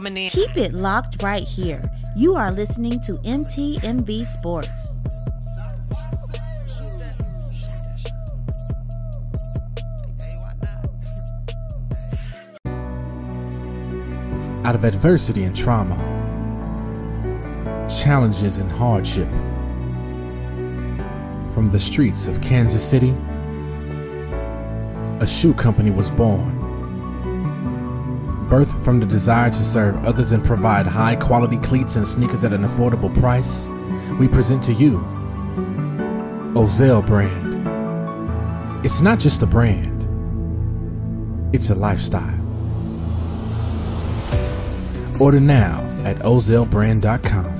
Keep it locked right here. You are listening to MTMV Sports. Out of adversity and trauma, challenges and hardship, from the streets of Kansas City, a shoe company was born. Birthed from the desire to serve others and provide high quality cleats and sneakers at an affordable price, we present to you Ozell Brand. It's not just a brand, it's a lifestyle. Order now at ozellbrand.com.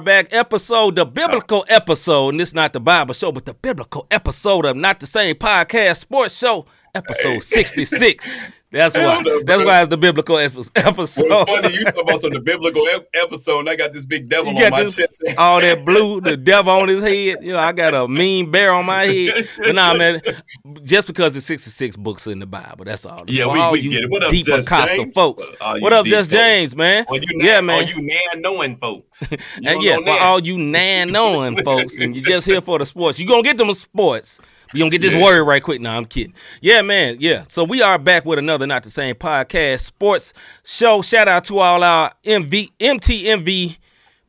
back. Episode, the biblical episode, and this not the Bible show, but the biblical episode of Not the Same Podcast Sports Show, episode 66. That's why. That's why it's the biblical episode. It's funny you talk about some the biblical episode, and I got this big devil on my this- chest. all that blue, the devil on his head. You know, I got a mean bear on my head. But nah, man, just because there's 66 books in the Bible, that's all. Yeah, we- all we get it. What up, deep Just James? folks? What up, Just folks. James, man? You yeah, man. All you nan knowing folks. You And yeah, for all you nan knowing folks, and you're just here for the sports, you gonna get them sports. We gonna get this Yeah. word right quick. Now I'm kidding. Yeah, man. Yeah. So we are back with another not the same podcast sports show. Shout out to all our MV MTMV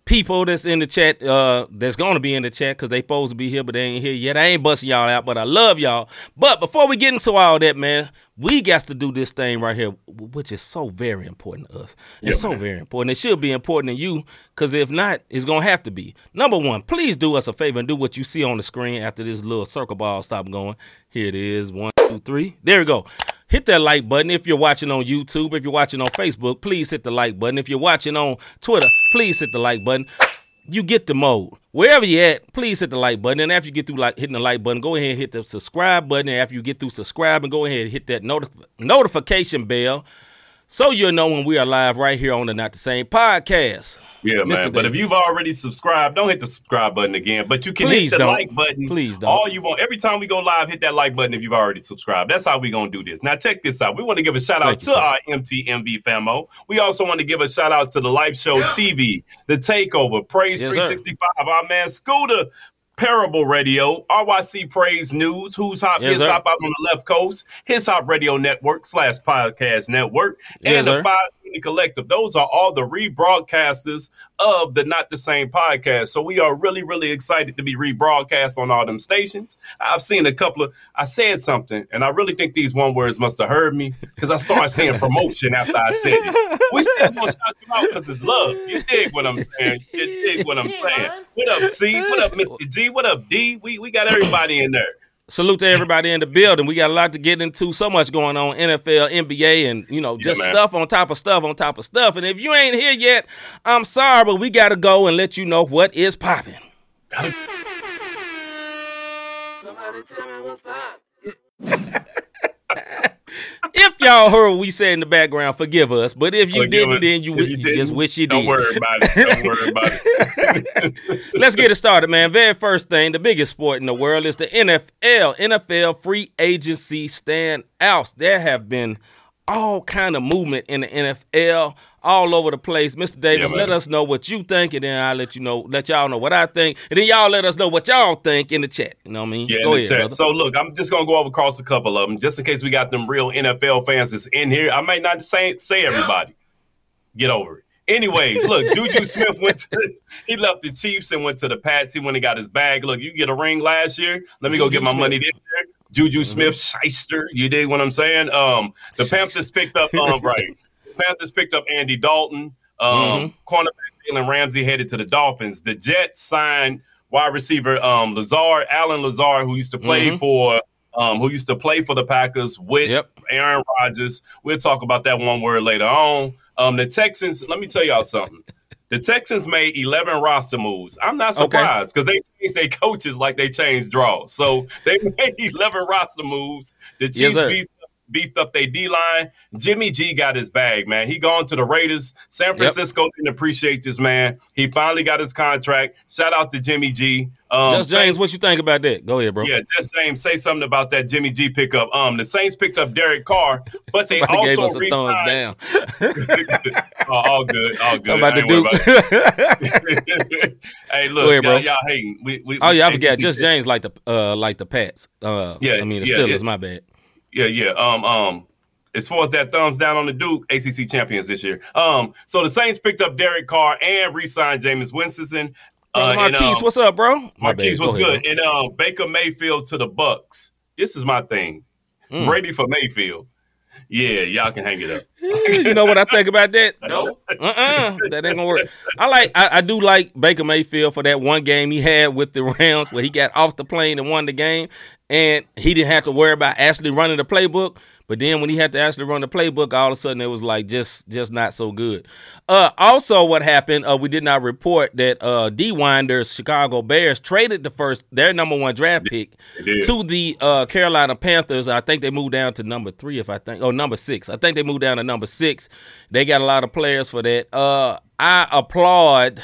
people that's in the chat. Uh, that's gonna be in the chat because they supposed to be here, but they ain't here yet. I ain't busting y'all out, but I love y'all. But before we get into all that, man, we got to do this thing right here, which is so very important to us. It's Yeah, so man. very important. It should be important to you, because if not, it's gonna have to be. Number one, please do us a favor and do what you see on the screen after this little circle ball stop going. Here it is. One, two, three. There we go. Hit that like button if you're watching on YouTube. If you're watching on Facebook, please hit the like button. If you're watching on Twitter, please hit the like button. You get the mode. Wherever you're at, please hit the like button. And after you get through like hitting the like button, go ahead and hit the subscribe button. And after you get through subscribing, go ahead and hit that noti- notification bell so you'll know when we are live right here on the Not the Same podcast. Yeah, Mr. man. Davis. But if you've already subscribed, don't hit the subscribe button again. But you can Please hit the don't. like button. Please don't. All you want. Every time we go live, hit that like button if you've already subscribed. That's how we're going to do this. Now, check this out. We want to give a shout out Thank to you, our MTMV famo. We also want to give a shout out to the Life Show TV, The Takeover, Praise yes, 365, sir. our man Scooter. Parable Radio, RYC Praise News, Who's Hop, yes, His sir. Hop out on the left coast, His Hop Radio Network slash Podcast Network, yes, and the 5 Collective. Those are all the rebroadcasters of the Not the Same podcast. So we are really, really excited to be rebroadcast on all them stations. I've seen a couple of, I said something, and I really think these one words must have heard me because I started saying promotion after I said it. We still gonna shout you out because it's love. You dig what I'm saying? You dig what I'm saying? What up, C? What up, Mr. G? What up, D? We we got everybody in there. Salute to everybody in the building. We got a lot to get into. So much going on, NFL, NBA, and you know, just man. stuff on top of stuff on top of stuff. And if you ain't here yet, I'm sorry, but we gotta go and let you know what is popping. If y'all heard what we said in the background, forgive us. But if you Forgive didn't, us. then you, wi- you you didn't, just wish you Don't did. worry about it. Don't worry about it. Let's get it started, man. Very first thing, the biggest sport in the world is the NFL. NFL free agency standouts. There have been all kind of movement in the NFL all over the place. Mr. Davis, Yeah, let us know what you think, and then I'll let you know, let y'all know what I think, and then y'all let us know what y'all think in the chat. You know what I mean? Yeah, Go in the ahead, chat. brother. So look, I'm just gonna go over across a couple of them, just in case we got them real NFL fans that's in here. I might not say say everybody. Get over it. Anyways, look, Juju Smith went to he left the Chiefs and went to the Pats. He went and got his bag. Look, you get a ring last year. Let me go get my Smith. money this year. Juju Smith, Schuster. You dig what I'm saying? Um, the Panthers picked up um right. The Panthers picked up Andy Dalton. Um, cornerback Jalen Ramsey headed to the Dolphins. The Jets signed wide receiver um, Lazard, Allen Lazard, who used to play Mhm. for um, who used to play for the Packers with Yep. Aaron Rodgers. We'll talk about that one word later on. Um, the Texans, let me tell y'all something. The Texans made 11 roster moves. I'm not surprised because they changed their coaches like they changed draws. So they made 11 roster moves. The Chiefs sir. beat, beefed up their D line. Jimmy G got his bag, man. He gone to the Raiders. San Francisco didn't appreciate this man. He finally got his contract. Shout out to Jimmy G. Um, Just James, what you think about that? Go ahead, bro. yeah, just James, say something about that Jimmy G pickup. Um, the Saints picked up Derek Carr, but they Somebody gave us also a thumbs re-signed. down. oh, all good, all good. About the about Duke. it. hey, look, ahead, bro. y'all, y'all hating. We, we, oh yeah, I forgot. Just James like the uh like the Pats. Uh, Yeah, I mean the yeah, Steelers. yeah. My bad. Yeah, yeah. Um, um. As far as that thumbs down on the Duke, ACC champions this year. Um, so the Saints picked up Derek Carr and re-signed Jameis Winston. Uh, and, Marquise, um, what's up, bro? My Marquise, bad. what's Go ahead, good? And um, Baker Mayfield to the Bucks. This is my thing. Mm. Brady for Mayfield. Yeah, y'all can hang it up. you know what I think about that? No. Uh-uh. That ain't gonna work. I like I, I do like Baker Mayfield for that one game he had with the Rams where he got off the plane and won the game and he didn't have to worry about actually running the playbook. But then when he had to actually run the playbook, all of a sudden it was like just just not so good. Uh also what happened, uh we did not report that uh D Winders Chicago Bears traded the first their number one draft pick to the uh, Carolina Panthers. I think they moved down to number three, if I think, oh, number six. I think they moved down to number six. They got a lot of players for that. Uh, I applaud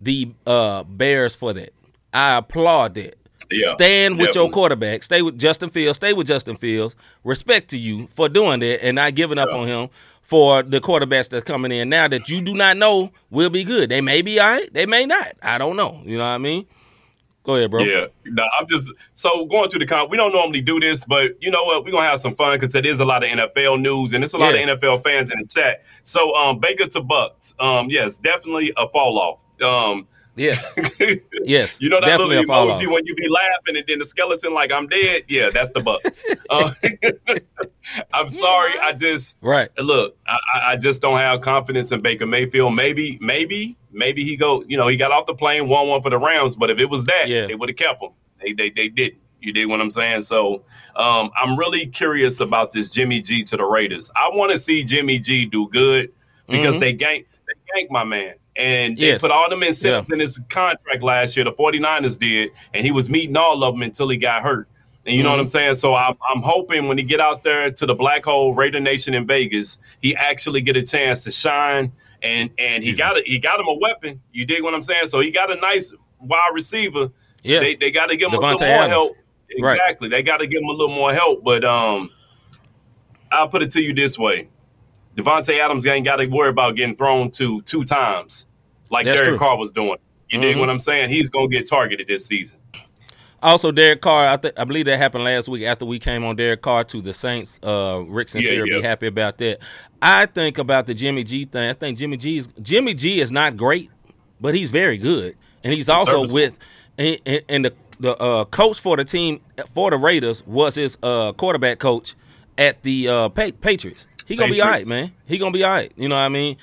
the uh, Bears for that. I applaud that. Yeah, Stand with your quarterback. Stay with Justin Fields. Stay with Justin Fields. Respect to you for doing that and not giving up Yeah. on him for the quarterbacks that's coming in now that you do not know will be good. They may be all right. They may not. I don't know. You know what I mean? Go ahead, bro. Yeah, no, I'm just so going through the con. We don't normally do this, but you know what? We're gonna have some fun because there is a lot of NFL news and there's a lot Yeah. of NFL fans in the chat. So, um, Baker to Bucks, um, yes, definitely a fall off. Um, Yes. Yes. you know that Definitely little a fall emoji when you be laughing and then the skeleton like I'm dead. Yeah, that's the Bucks. uh, I'm sorry, I just Right. look, I, I- I just don't have confidence in Baker Mayfield. Maybe, maybe, maybe he go. You know, he got off the plane, one one for the Rams. But if it was that, Yeah. they would have kept him. They, they, they didn't. You dig what I'm saying? So, um, I'm really curious about this Jimmy G to the Raiders. I want to see Jimmy G do good because Mhm. they ganked, they ganked my man. And they Yes. put all them incentives in his contract last year. The 49ers did, and he was meeting all of them until he got hurt. And you know what Mhm. I'm saying? So I'm, I'm hoping when he get out there to the black hole Raider Nation in Vegas, he actually get a chance to shine. And and he got a, he got him a weapon. You dig what I'm saying? So he got a nice wide receiver. Yeah. They they got to give him a little more Adams. help. Right. Exactly. They got to give him a little more help. But um, I'll put it to you this way: Davante Adams ain't got to worry about getting thrown to two times like That's Derek true. Carr was doing. You dig Mhm. what I'm saying? He's gonna get targeted this season. Also, Derek Carr, I, th- I believe that happened last week after we came on Derek Carr to the Saints. Uh, Rick Sincere Yeah, be happy about that. I think about the Jimmy G thing. I think Jimmy G is Jimmy G is not great, but he's very good, and he's also with and, and- and the the uh, coach for the team for the Raiders was his uh, quarterback coach at the uh, Pa- Patriots. He gonna be all right, man. He gonna be all right. You know what I mean?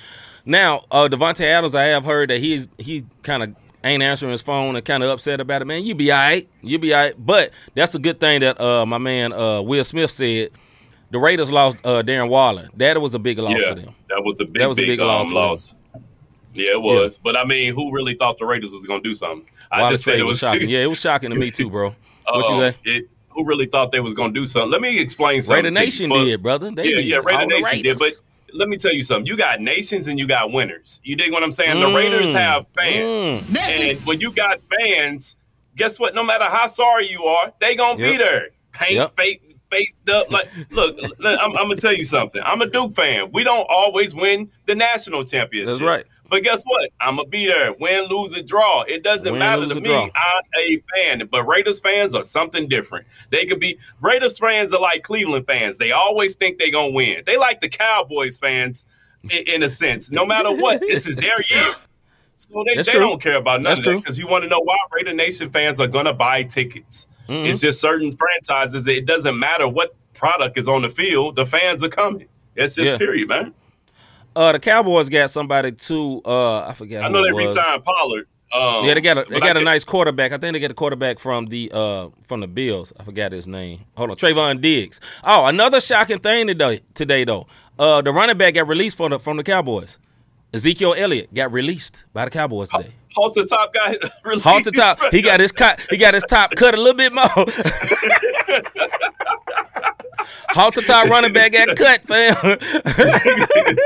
Now, uh, Davante Adams, I have heard that he's he kind of ain't answering his phone and kind of upset about it. Man, you be all right. You be all right. But that's a good thing that uh, my man uh, Will Smith said. The Raiders lost uh, Darren Waller. That was a big loss yeah, for them. that was a big, That was a big, big loss um, loss. Yeah, it was. But I mean, who really thought the Raiders was gonna do something? I just said it was shocking. Yeah, it was shocking to me too, bro. What you uh, say? It, who really thought they was gonna do something? Let me explain something. Raider to you. Nation did, brother. They yeah, did. yeah, Raider All the Nation did. But let me tell you something. You got nations and you got winners. You dig what I'm saying? Mm, The Raiders have fans, mm. and when you got fans, guess what? No matter how sorry you are, they gonna be there. Paint, Yep. fake, faced up. Like, look, look, I'm, I'm gonna tell you something. I'm a Duke fan. We don't always win the national championship. That's right. But guess what? I'm gonna be there. Win, lose, or draw. It doesn't Win, matter to me. draw. I'm a fan. But Raiders fans are something different. They could be Raiders fans are like Cleveland fans. They always think they're gonna win. They like the Cowboys fans in, in a sense. No matter what, this is their year. So they, they don't care about none That's of that true. because you want to know why Raider Nation fans are gonna buy tickets. Mhm. It's just certain franchises. It doesn't matter what product is on the field. The fans are coming. It's just Yeah. period, man. Uh, the Cowboys got somebody too. Uh, I forget. I know they re-signed Pollard. Um, Yeah, they got a they got a nice quarterback. I think they got a quarterback from the uh from the Bills. I forgot his name. Hold on, Trevon Diggs. Oh, another shocking thing today today though. Uh, the running back got released from the from the Cowboys. Ezekiel Elliott got released by the Cowboys today. Halter top guy. released. Halt the top. He got his cut. He got his top cut a little bit more. Halt the top running back got cut, fam.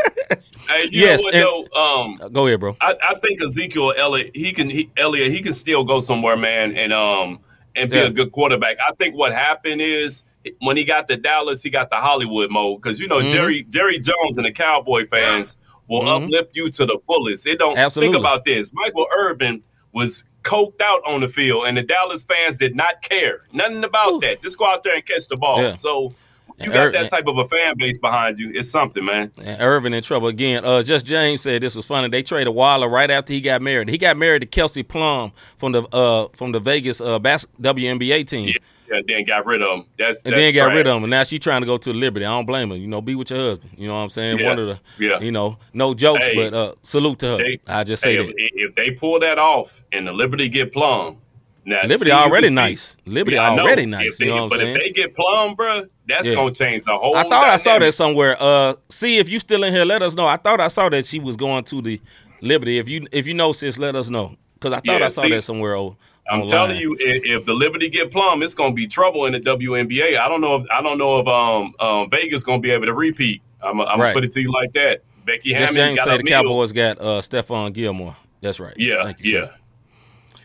Hey, you Yes, know what and- though? Um, Go ahead, bro. I, I think Ezekiel Elliott, he can, he, Elliott, he can still go somewhere, man, and um, and be Yeah. a good quarterback. I think what happened is when he got to Dallas, he got the Hollywood mode because you know Mhm. Jerry Jerry Jones and the Cowboy fans will Mhm. uplift you to the fullest. It don't Absolutely. think about this. Michael Irvin was coked out on the field, and the Dallas fans did not care nothing about Ooh. that. Just go out there and catch the ball. Yeah. So. You got that type of a fan base behind you. It's something, man. And Irvin in trouble again. Uh, just James said this was funny. They traded Waller right after he got married. He got married to Kelsey Plum from the uh from the Vegas uh bas- WNBA team. Yeah, yeah, then got rid of him. That's And that's then got rid of him, and now she's trying to go to Liberty. I don't blame her. You know, be with your husband. You know what I'm saying? Yeah. One of the, Yeah. you know, no jokes, Hey. but uh, salute to her. They- I just say Hey, that. if, if they pull that off and the Liberty get plum, now Liberty already nice. Liberty Yeah, already nice. They, you know what but I'm saying? if they get plum, bro, that's Yeah. gonna change the whole. I thought I saw that somewhere. Uh, see if you still in here, let us know. I thought I saw that she was going to the Liberty. If you if you know, sis, let us know because I thought Yeah, I saw see, that somewhere. Old. I'm online. telling you, if, if the Liberty get plum, it's gonna be trouble in the WNBA. I don't know if I don't know if um, um Vegas gonna be able to repeat. I'm, I'm Right. gonna put it to you like that. Becky Hammon got say the meal. Cowboys got uh Stephon Gilmore. That's right. Yeah, Thank you, yeah. sir.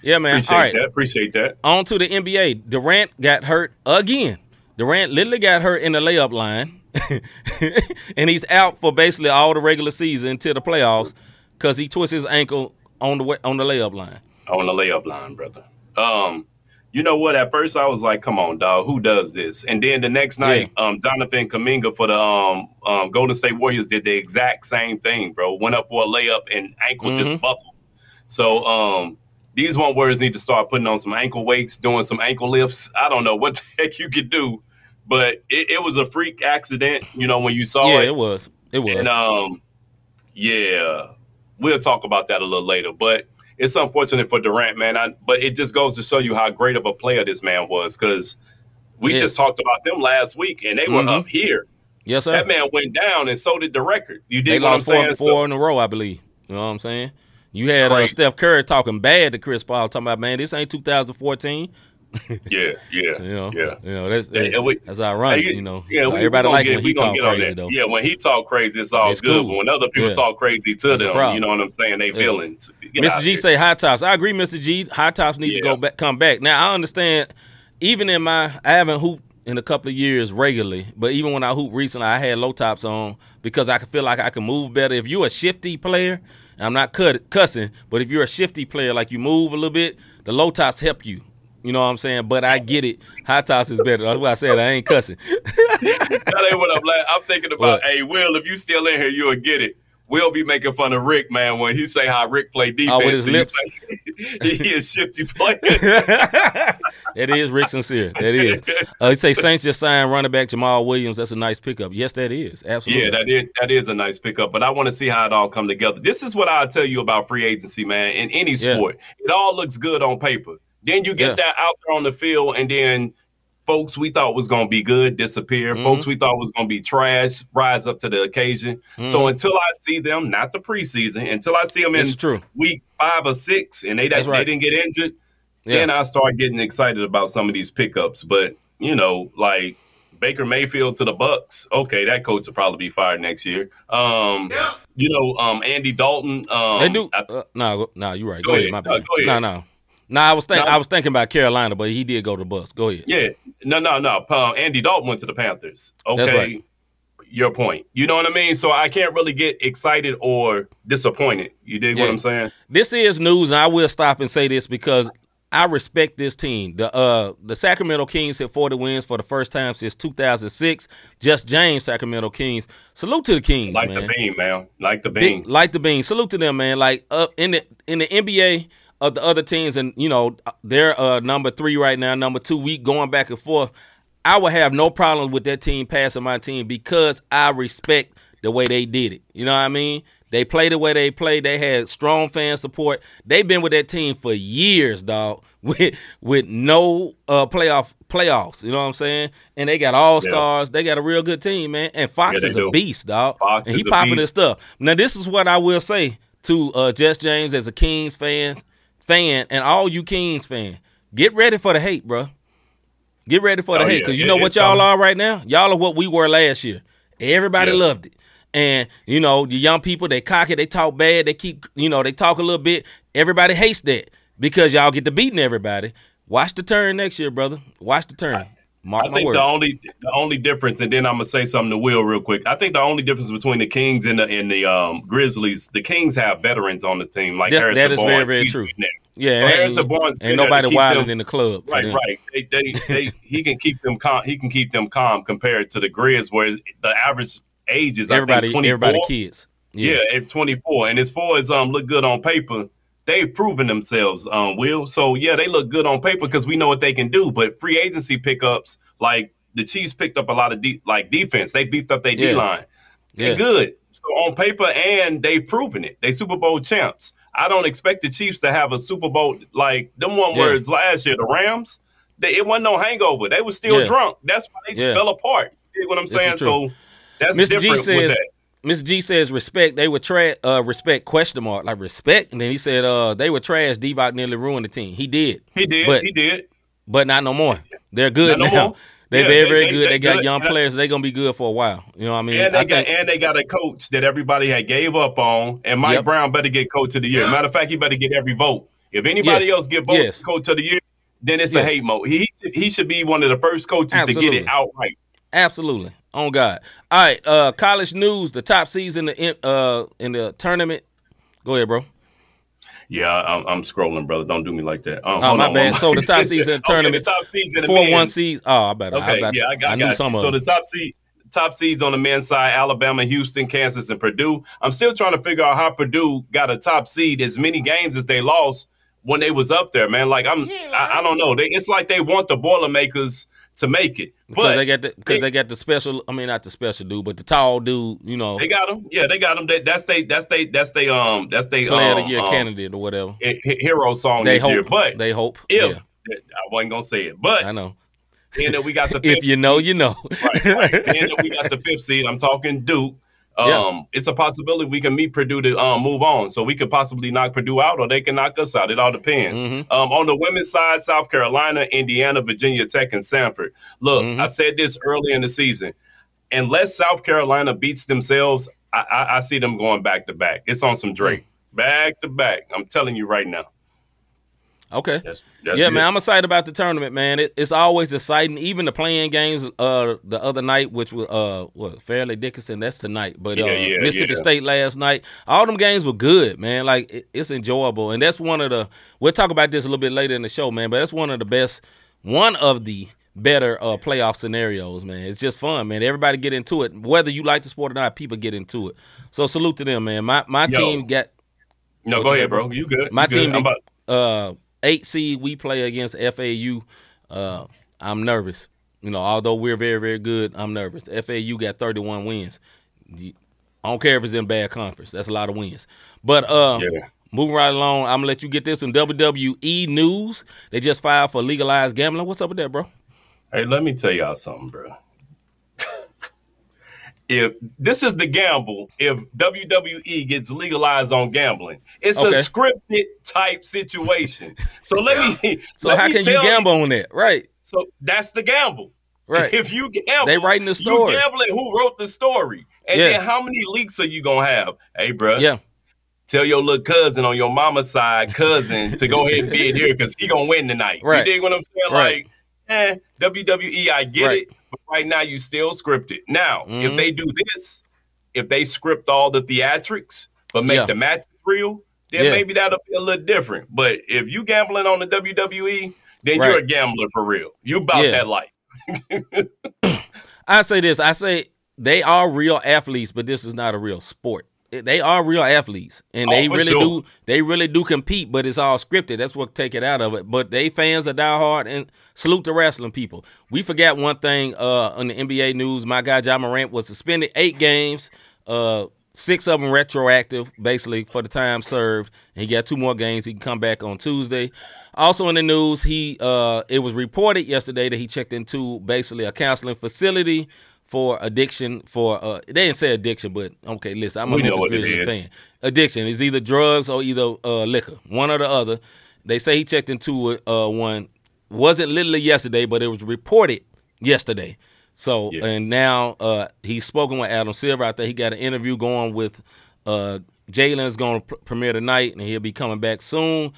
Yeah, man. Appreciate All right. that. Appreciate that. On to the NBA. Durant got hurt again. Durant literally got hurt in the layup line, and he's out for basically all the regular season until the playoffs because he twists his ankle on the way, on the layup line. on the layup line, brother. Um, you know what? At first, I was like, "Come on, dog, who does this?" And then the next night, um, Jonathan Kuminga for the um, um, Golden State Warriors did the exact same thing, bro. Went up for a layup and ankle just Mhm. buckled. So um, these one words need to start putting on some ankle weights, doing some ankle lifts. I don't know what the heck you could do, but it, it was a freak accident. You know when you saw it. yeah, it, it was. It was. and um, yeah, we'll talk about that a little later. But it's unfortunate for Durant, man. I, but it just goes to show you how great of a player this man was. Because we Yeah. just talked about them last week, and they were Mhm. up here. yes, sir. That man went down, and so did the record. You they did what I'm lost four, four So- in a row, I believe. You know what I'm saying? You had uh, Steph Curry talking bad to Chris Paul, talking about, man, this ain't 2014. yeah, yeah, You know, yeah. you know that's Yeah, we- that's ironic. Hey, you know, yeah, we, everybody like get, when he talk crazy though. Yeah, when he talk crazy, it's all It's good. cool. But when other people Yeah. talk crazy to That's them, you know what I'm saying? They Yeah. villains. Get Mr. G say high tops. I agree, Mr. G. High tops need to go back, come back. Now I understand. Even in my, I haven't hooped in a couple of years regularly, but even when I hooped recently, I had low tops on because I could feel like I can move better. If you're a shifty player, and I'm not cussing, but if you're a shifty player, like you move a little bit, the low tops help you. You know what I'm saying? But I get it. High tops is better. That's what I said I ain't cussing. that ain't what I'm like. I'm thinking about, What? hey, Will, if you still in here, you'll get it. We'll be making fun of Rick, man, when he say how Rick play defense. Oh, with his lips? say he is shifty player. that is Rick Sincere. That is. Uh, he say Saints just signed running back Jamaal Williams. That's a nice pickup. Yes, that is. Absolutely. Yeah, that is that is a nice pickup, but I want to see how it all come together. This is what I'll tell you about free agency, man. In any Yeah. sport, it all looks good on paper. Then you get Yeah. that out there on the field, and then folks we thought was going to be good disappear. Mhm. Folks we thought was going to be trash rise up to the occasion. So Mhm. until I see them, not the preseason, until I see them in true. week five or six, and they That's they didn't get injured, Yeah. then I start getting excited about some of these pickups. But you know, like Baker Mayfield to the Bucks, okay, that coach will probably be fired next year. Um, you know, um, Andy Dalton, um, They do. I- Uh, no, no, you're right. Go Go, ahead. ahead. My No, bad. go ahead. No, no, no. I was thinking. No. I was thinking about Carolina, but he did go to the bus. Go ahead. yeah, no, no, no. Um, Andy Dalton went to the Panthers. Okay, That's right. your point. You know what I mean? So I can't really get excited or disappointed. You dig Yeah. what I'm saying? This is news, and I will stop and say this because I respect this team. The uh the Sacramento Kings hit 40 wins for the first time since 2006. Just James Sacramento Kings. Salute to the Kings, Like man. the beam, man. Like the Big- beam. like the bean. Salute to them, man. Like uh, in the in the NBA of the other teams, and you know they're uh, number three right now, number two. We going back and forth. I would have no problem with that team passing my team because I respect the way they did it. You know what I mean? They played the way they played. They had strong fan support. They've been with that team for years, dog, with with no uh, playoff playoffs. You know what I'm saying? And they got all stars. They got a real good team, man. And Fox Yeah, is a beast, dog. Fox and he popping his stuff. Now, this is what I will say to uh, Jess James as a Kings fan, fan, and all you Kings fans. Get ready for the hate, bro. Get ready for the Oh, hate yeah. because you It- know what y'all coming. are right now. Y'all are what we were last year. Everybody Yeah. loved it, and you know the young people they cocky, they talk bad, they keep you know they talk a little bit. Everybody hates that because y'all get to beating everybody. Watch the turn next year, brother. Watch the turn. Mark I think word. the only the only difference, and then I'm gonna say something to Will real quick. I think the only difference between the Kings and the and the um, Grizzlies, the Kings have veterans on the team, like That- Harrison that is Barnes. very, very true. yeah, so Harrison Barnes been ain't nobody wilder than the club. Right, right. They, they, they, he can keep them calm. He can keep them calm compared to the Grizz, where the average age is I Everybody, think 24. everybody, kids. Yeah, at 24. And as far as um look good on paper, they've proven themselves, um, Will. So yeah, they look good on paper because we know what they can do. But free agency pickups, like the Chiefs picked up a lot of de- like defense. They beefed up their Yeah. D line. They're Yeah. good. So on paper, and they've proven it. They Super Bowl champs. I don't expect the Chiefs to have a Super Bowl like them one Yeah. words last year. The Rams, they, it wasn't no hangover. They were still drunk. That's why they fell apart. You know what I'm saying? So that's Mr. G different with says, that. Mr. G says respect. They would trash uh, respect question mark like respect, and then he said uh, they would trash. Divac nearly ruined the team. He did, He did. but- he did. but not no more. They're good Not now. more? They're Yeah, very they- very they- good. They, they got good. young players. They're gonna be good for a while. You know what I mean? And they I got think- and they got a coach that everybody had gave up on. And Mike Yep. Brown better get coach of the year. Matter of fact, he better get every vote. If anybody Yes. else get votes Yes. coach of the year, then it's a Yes. hate mode. He he should be one of the first coaches to get it outright. Absolutely. On God. All right. Uh, college news. The top seeds in the in, uh in the tournament. Go ahead, bro. Yeah, I'm, I'm scrolling, brother. Don't do me like that. Um, Oh, my on, bad. So the top seeds in the Okay, tournament. the top seeds in the Four one men's. seeds. Oh, I better. I, Okay, got, yeah, I got, I I knew got some you. of So the top seed, top seeds on the men's side: Alabama, Houston, Kansas, and Purdue. I'm still trying to figure out how Purdue got a top seed as many games as they lost when they was up there, man. Like I'm, I, I don't know. They, it's like they want the Boilermakers to make it, because but they got the because they, got the special. I mean, not the special dude, but the tall dude. You know, they got them. Yeah, they got them. That, that's they. That's they. That's they. Um, that's they. player of um, the year um, candidate or whatever. hero song They this hope. year. But they hope. if yeah, I wasn't gonna say it, but I know. then that we got the If you know, you know. right, right. Then we got the fifth seed. I'm talking Duke. Um, Yeah. it's a possibility we can meet Purdue to um, move on. So we could possibly knock Purdue out, or they can knock us out. It all depends. Mhm. Um, on the women's side, South Carolina, Indiana, Virginia Tech, and Stanford. Look, Mhm. I said this early in the season. Unless South Carolina beats themselves, I, I, I see them going back to back. It's on some Drake, back to back. I'm telling you right now. Okay. That's, that's yeah, it. man, I'm excited about the tournament, man. It, it's always exciting. Even the playing games uh the other night, which was uh what Fairleigh Dickinson, that's tonight. But uh, Yeah, yeah, Mississippi yeah. State last night, all them games were good, man. Like it, it's enjoyable, and that's one of the. We'll talk about this a little bit later in the show, man. But that's one of the best, one of the better uh playoff scenarios, man. It's just fun, man. Everybody get into it, whether you like the sport or not. People get into it. So salute to them, man. My my Yo. team got No, go ahead, bro? You good? my You good. team, I'm about, uh, eight seed. We play against FAU. Uh, I'm nervous. You know, although we're very, very good, I'm nervous. FAU got 31 wins. I don't care if it's in bad conference. That's a lot of wins. But uh, Yeah. moving right along, I'm gonna let you get this from WWE News. They just filed for legalized gambling. What's up with that, bro? Hey, let me tell y'all something, bro. If this is the gamble, if WWE gets legalized on gambling, it's Okay. a scripted type situation. So let me. So let how me can you gamble on that? Right, So that's the gamble. right. If you gamble, They writing the story. You gambling who wrote the story, and Yeah. then how many leaks are you gonna have? Hey, bro. yeah, Tell your little cousin on your mama's side, cousin, to go ahead and be in here because he gonna win tonight. Right. You dig what I'm saying? Right. Like, eh, WWE, I get Right. it, but right now you still scripted. Now, Mhm. if they do this, if they script all the theatrics but make Yeah. the matches real, then Yeah. maybe that'll be a little different. But if you gambling on the WWE, then you're a gambler for real. You about Yeah. that life. I say this. I say they are real athletes, but this is not a real sport. They are real athletes, and Oh, they really sure. do. They really do compete, but it's all scripted. That's what take it out of it. But they fans are diehard and salute the wrestling people. We forgot one thing uh, on the NBA news. My guy Ja Morant was suspended eight games Uh, six of them retroactive, basically for the time served. And he got two more games. He can come back on Tuesday. Also in the news, he uh, it was reported yesterday that he checked into basically a counseling facility for addiction. For uh, they didn't say addiction, but okay, listen, I'm a We Memphis Grizzlies fan. Addiction is either drugs or either uh, liquor, one or the other. They say he checked into uh, one. Wasn't literally yesterday, but it was reported yesterday. So Yeah. and now uh, he's spoken with Adam Silver. I think he got an interview going with uh, Jalen's going to pr- premiere tonight, and he'll be coming back soon.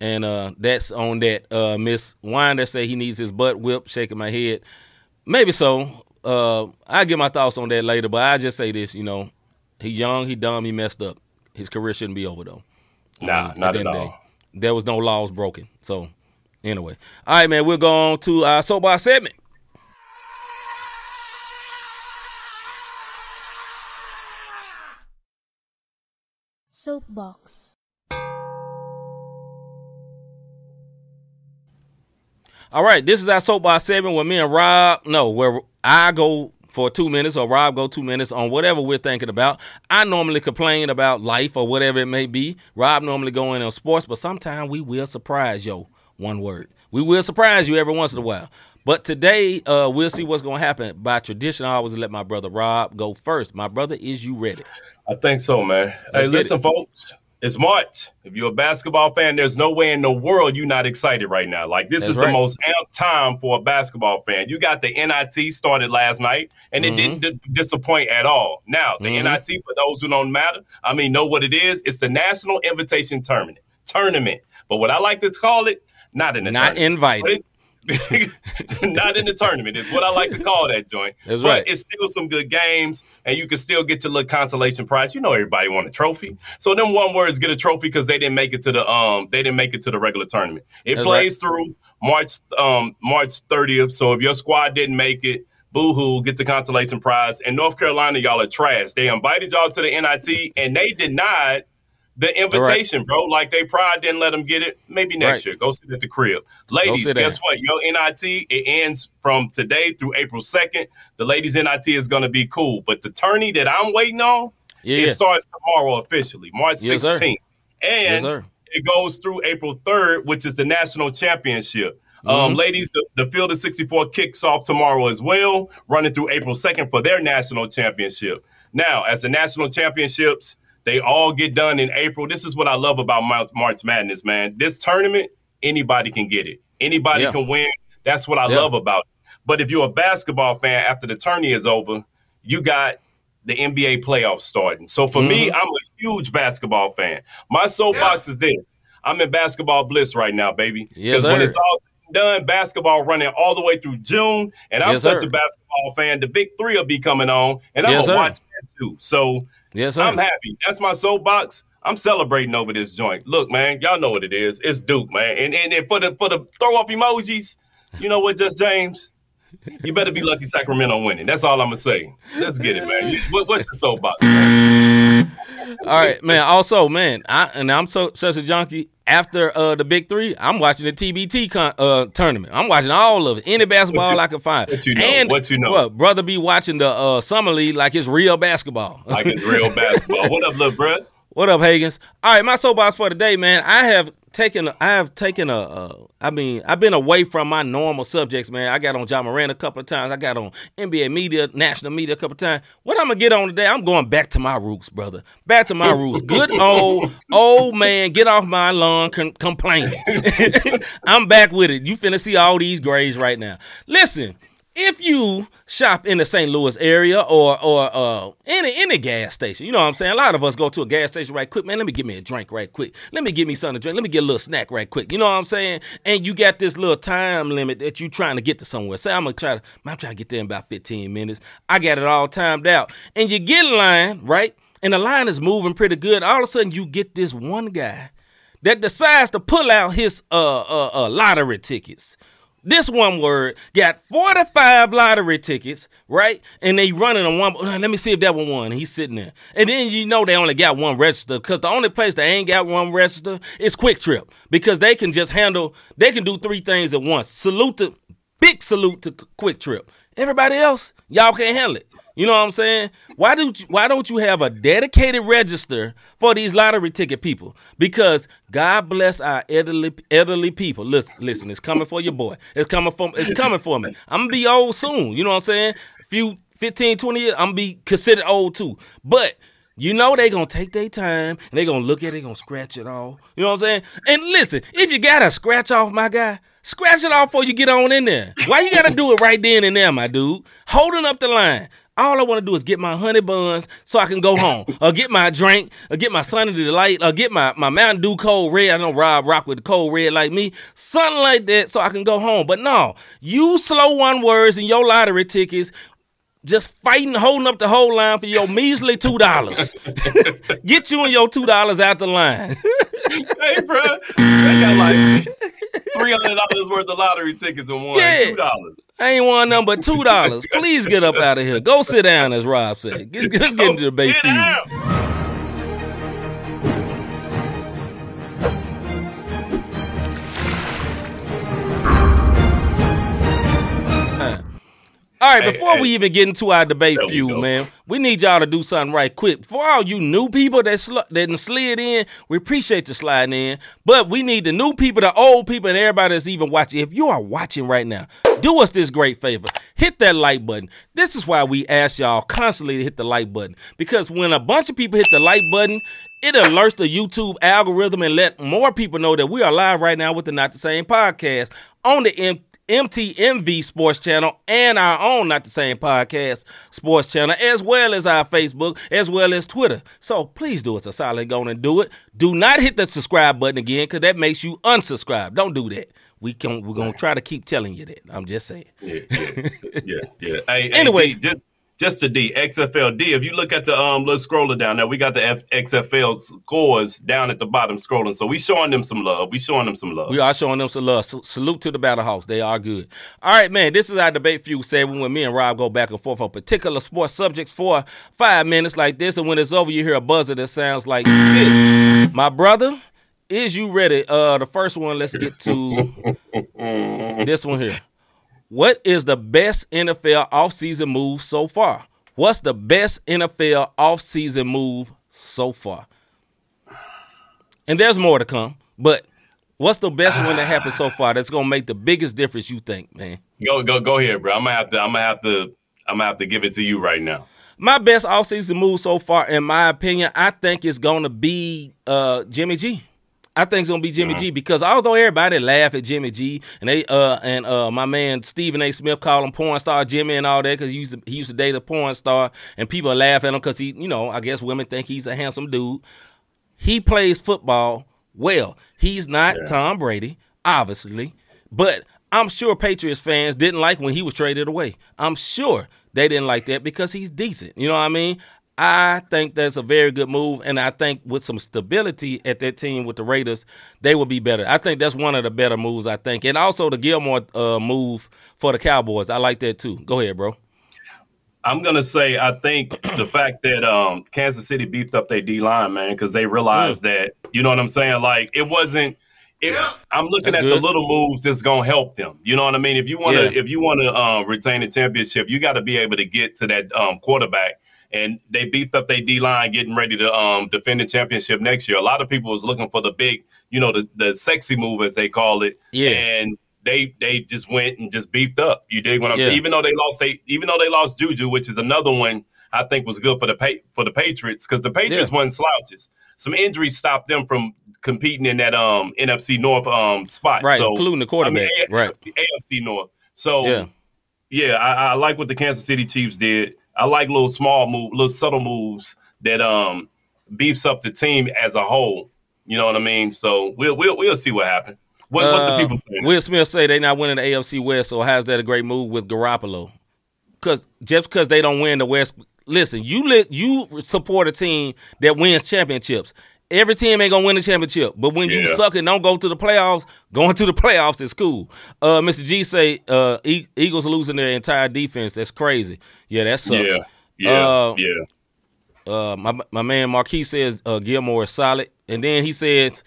And uh, that's on that. Uh, Miss Winder say he needs his butt whipped. Shaking my head. Maybe so. Uh, I'll get my thoughts on that later. But I just say this, you know, he young, he dumb, he messed up. His career shouldn't be over though. Nah, Um, not the at end of the all. day, There was no laws broken. So anyway, all right, man. We'll go on to our soapbox segment. Soapbox. All right, this is our soapbox segment where me and Rob, no, where I go for two minutes or Rob go two minutes on whatever we're thinking about. I normally complain about life or whatever it may be. Rob normally go in on sports, but sometimes we will surprise yo. One word, we will surprise you every once in a while. But today, uh, we'll see what's going to happen. By tradition, I always let my brother Rob go first. My brother, is you ready? I think so, man. Let's hey, listen, it. folks. It's March. If you're a basketball fan, there's no way in the world you're not excited right now. Like this That's is right. the most amped time for a basketball fan. You got the NIT started last night, and Mm-hmm. it didn't di- disappoint at all. Now, the Mhm. NIT, for those who don't matter, I mean, know what it is. It's the National Invitation Tournament. Tournament. But what I like to call it, not an Not tournament. invited. not in the tournament is what I like to call that joint. That's but right. it's still some good games, and you can still get your little consolation prize. You know, everybody want a trophy, so them one words get a trophy because they didn't make it to the um they didn't make it to the regular tournament. It That's plays through March um March 30th. So if your squad didn't make it. Boo hoo, get the consolation prize. And North Carolina, y'all are trash. They invited y'all to the NIT and they denied the invitation, bro. Like they pride didn't let them get it. Maybe next Right. year. Go sit at the crib. Ladies, guess what? Your NIT, it ends from today through April 2nd. The ladies' NIT is going to be cool. But the tourney that I'm waiting on, Yeah, it starts tomorrow officially, March Yes. 16th. yes, And sir. it goes through April 3rd, which is the national championship. Um, Mhm. ladies, the, the Field of 64 kicks off tomorrow as well, running through April 2nd for their national championship. Now, as the national championships, they all get done in April. This is what I love about March Madness, man. This tournament, anybody can get it. Anybody Yeah. can win. That's what I Yeah. love about it. But if you're a basketball fan, after the tourney is over, you got the NBA playoffs starting. So for me, Mm-hmm. I'm a huge basketball fan. My soapbox is this. I'm in basketball bliss right now, baby. Yes, when it's all done, basketball running all the way through June, and I'm Yes, such sir. a basketball fan. The big three will be coming on, and I'm Yes, gonna sir. watch that too. So Yes, sir. I'm happy. That's my soapbox. I'm celebrating over this joint. Look, man, y'all know what it is. It's Duke, man. And and, and for the for the throw up emojis, you know what, Just James? You better be lucky Sacramento winning. That's all I'm gonna say. Let's get it, man. What, what's your soapbox? Man? All right, man. Also, man, I and I'm so such a junkie. After uh, the big three, I'm watching the TBT con- uh, tournament. I'm watching all of it, any basketball you- I can find. what you know, And what you know. brother, be watching the uh, summer league like it's real basketball. Like it's real basketball. What up, little bruh? What up, Hagens? All right, my soapbox for today, man. I have taken, I have taken a, uh, I mean, I've been away from my normal subjects, man. I got on Ja Morant a couple of times. I got on NBA media, national media a couple of times. What I'm gonna get on today? I'm going back to my roots, brother. Back to my roots. Good old, old man, get off my lawn, con- complaining. I'm back with it. You finna see all these grays right now. Listen if you shop in the St. Louis area or or uh any any gas station, you know what I'm saying? A lot of us go to a gas station right quick, man. Let me get me a drink right quick. Let me get me something to drink. Let me get a little snack right quick. You know what I'm saying? And you got this little time limit that you're trying to get to somewhere. Say I'm gonna try to I'm trying to get there in about 15 minutes. I got it all timed out. And you get in line, right? And the line is moving pretty good. All of a sudden you get this one guy that decides to pull out his uh uh, uh lottery tickets. This one word got 45 lottery tickets, right? And they running on one. "Uh, Let me see if that one won. He's sitting there. And then you know they only got one register because the only place they ain't got one register is QuikTrip because they can just handle, they can do three things at once. Salute to, big salute to QuikTrip. Everybody else, y'all can't handle it. You know what I'm saying? Why don't you, why don't you have a dedicated register for these lottery ticket people? Because God bless our elderly elderly people. Listen, listen, it's coming for your boy. It's coming from it's coming for me. I'm gonna be old soon. You know what I'm saying? Few 15, 20 years, I'm gonna be considered old too. But you know they gonna take their time and they gonna look at it, gonna scratch it off. You know what I'm saying? And listen, if you gotta scratch off, my guy, scratch it off before you get on in there. Why you gotta do it right then and there, my dude? Holding up the line. All I want to do is get my honey buns so I can go home, or get my drink, or get my Sunny Delight, or get my, my Mountain Dew Code Red. I know Rob rock with the Code Red like me, something like that, so I can go home. But no, you slow one words and your lottery tickets just fighting, holding up the whole line for your measly two dollars. Get you and your two dollars out the line. hey, bro, they got like three hundred dollars worth of lottery tickets and one Yeah. two dollars. I ain't won nothing but two dollars. Please get up out of here. Go sit down, as Rob said. Get, let's get into the debate All right, before hey. we even get into our debate There feud, go. man, we need y'all to do something right quick. For all you new people that sl- that slid in, we appreciate you sliding in. But we need the new people, the old people, and everybody that's even watching. If you are watching right now, do us this great favor. Hit that like button. This is why we ask y'all constantly to hit the like button. Because when a bunch of people hit the like button, it alerts the YouTube algorithm and let more people know that we are live right now with the Not the Same podcast on the M- MTMV Sports Channel and our own Not the Same Podcast Sports Channel, as well as our Facebook, as well as Twitter. So please do us a solid, go and do it. Do not hit the subscribe button again, because that makes you unsubscribe. Don't do that. We can we're gonna try to keep telling you that. I'm just saying. Yeah, yeah, yeah, yeah. Hey, Anyway. hey, just just the D XFL D. If you look at the um little scroller down there, we got the F- XFL scores down at the bottom scrolling. So we showing them some love. We showing them some love. We are showing them some love. S- salute to the Battlehawks. They are good. All right, man. This is our debate feud segment when me and Rob go back and forth on particular sports subjects for five minutes like this. And when it's over, you hear a buzzer that sounds like this. My brother, is you ready? Uh, the first one. Let's get to this one here. What is the best NFL offseason move so far? What's the best NFL offseason move so far? And there's more to come, but what's the best one that happened so far that's gonna make the biggest difference you think, man? Go go go here, bro. I'm gonna have to. I'm gonna have to. I'm gonna have to give it to you right now. My best offseason move so far, in my opinion, I think is gonna be uh Jimmy G. I think it's gonna be Jimmy G because although everybody laugh at Jimmy G and they uh and uh my man Stephen A. Smith call him porn star Jimmy and all that because he used to he used to date a porn star and people laugh at him because he you know I guess women think he's a handsome dude. He plays football well. He's not Tom Brady, obviously, but I'm sure Patriots fans didn't like when he was traded away. I'm sure they didn't like that because he's decent. You know what I mean? I think that's a very good move, and I think with some stability at that team with the Raiders, they will be better. I think that's one of the better moves. I think, and also the Gilmore uh, move for the Cowboys. I like that too. Go ahead, bro. I'm gonna say I think the fact that um, Kansas City beefed up their D line, man, because they realized that you know what I'm saying. Like it wasn't. It, I'm looking That's at good. the little moves that's gonna help them. You know what I mean? If you want to, Yeah. if you want to uh, retain the championship, you got to be able to get to that um, quarterback. And they beefed up their D line, getting ready to um, defend the championship next year. A lot of people was looking for the big, you know, the the sexy move as they call it. Yeah. And they they just went and just beefed up. You dig what I'm Yeah. saying? Even though they lost, they even though they lost Juju, which is another one I think was good for the pa- for the Patriots because the Patriots Yeah. wasn't slouches. Some injuries stopped them from competing in that um NFC North um spot. Right, so, including the quarterback. I mean, A- right. AFC, AFC North. So Yeah. yeah, I, I like what the Kansas City Chiefs did. I like little small move, little subtle moves that um beefs up the team as a whole. You know what I mean? So we'll we'll we'll see what happens. What what the Uh, people saying? Will Smith say they not winning the AFC West, so how's that a great move with Garoppolo? Because just because they don't win the West, listen, you li- you support a team that wins championships. Every team ain't gonna win the championship, but when you suck and don't go to the playoffs, going to the playoffs is cool. Uh, Mr. G say uh, E- Eagles losing their entire defense. That's crazy. Yeah, that sucks. yeah, yeah, Uh, yeah. Uh, my my man Marquis says uh, Gilmore is solid, and then he says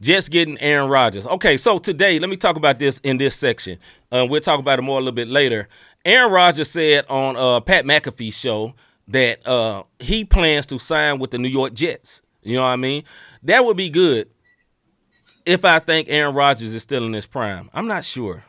Jets getting Aaron Rodgers. Okay, so today let me talk about this in this section. Uh, we'll talk about it more a little bit later. Aaron Rodgers said on uh, Pat McAfee's show that uh, he plans to sign with the New York Jets. You know what I mean? That would be good if I think Aaron Rodgers is still in his prime. I'm not sure.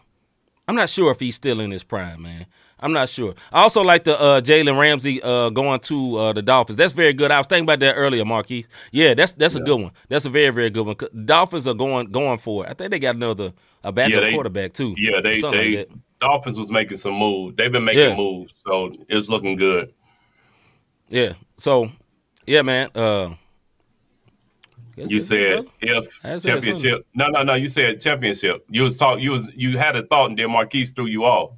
I'm not sure if he's still in his prime, man. I'm not sure. I also like the uh, Jalen Ramsey uh, going to uh, the Dolphins. That's very good. I was thinking about that earlier, Marquise. Yeah, that's that's yeah. a good one. That's a very very good one. Dolphins are going going for it. I think they got another a backup yeah, they, quarterback too. Yeah, they they like Dolphins was making some moves. They've been making yeah. moves, so it's looking good. Yeah. So, yeah, man. You said if championship. No, no, no. You said championship. You was talk. You was you had a thought, and then Marquise threw you off.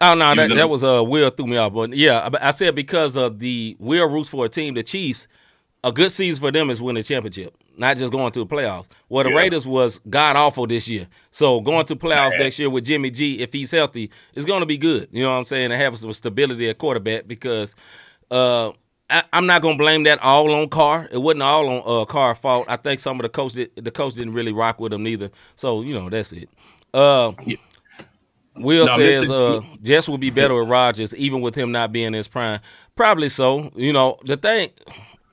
Oh no, that, that was uh Will threw me off. But yeah, I said because of the Will roots for a team, the Chiefs. A good season for them is winning the championship, not just going to the playoffs. Well, the yeah. Raiders was god awful this year, so going to playoffs next year with Jimmy G, if he's healthy, is going to be good. You know what I'm saying? And have some stability at quarterback because uh, I, am not gonna blame that all on Carr. It wasn't all on uh, Carr's fault. I think some of the coach did, the coach didn't really rock with him neither. So you know that's it. Uh, yeah. Will no, says uh, Jets would be better with Rodgers, even with him not being his prime. Probably so. You know the thing.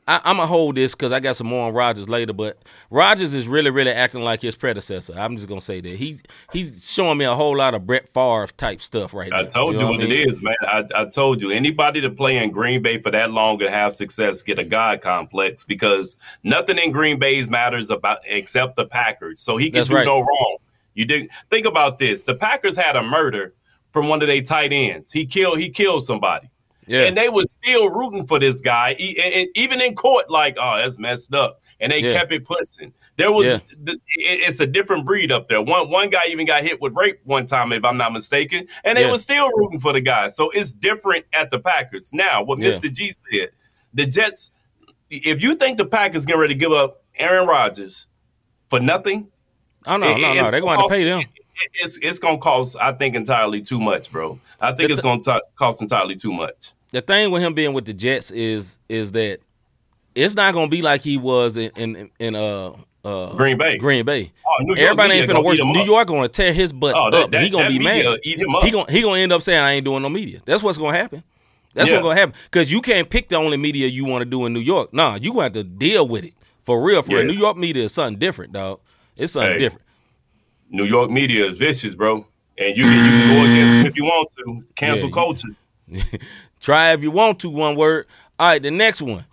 I, am gonna hold this because I got some more on Rodgers later. But Rodgers is really, really acting like his predecessor. I'm just gonna say that he's he's showing me a whole lot of Brett Favre type stuff right I now. I told you, you know what, what it is, man. I, I told you anybody to play in Green Bay for that long and have success get a God complex because nothing in Green Bay's matters about except the Packers. So he can That's do right. no wrong. You did think about this. The Packers had a murder from one of their tight ends. He killed he killed somebody. Yeah. And they was still rooting for this guy, even in court, like, oh, that's messed up. And they yeah. kept it pushing. There was, yeah. it's a different breed up there. One one guy even got hit with rape one time, if I'm not mistaken, and they yeah. was still rooting for the guy. So it's different at the Packers. Now, what Mr. G said, the Jets, if you think the Packers get ready to give up Aaron Rodgers for nothing, oh no, no, no, they're going to pay them. It's it's going to cost, I think, entirely too much, bro. I think it's going to cost entirely too much the thing with him being with the Jets is is that it's not gonna be like he was in in, in uh, uh, Green Bay. Green Bay. Oh, Everybody ain't finna work. New York gonna tear his butt oh, that, up. That, he gonna be mad. He gonna he gonna end up saying I ain't doing no media. That's what's gonna happen. That's yeah. what's gonna happen. Because you can't pick the only media you want to do in New York. Nah, you gonna have to deal with it for real. For yeah. real. New York media is something different, dog. It's something hey, different. New York media is vicious, bro. And you can, you can go against them if you want to. Cancel yeah, culture. Try if you want to, one word. All right, the next one.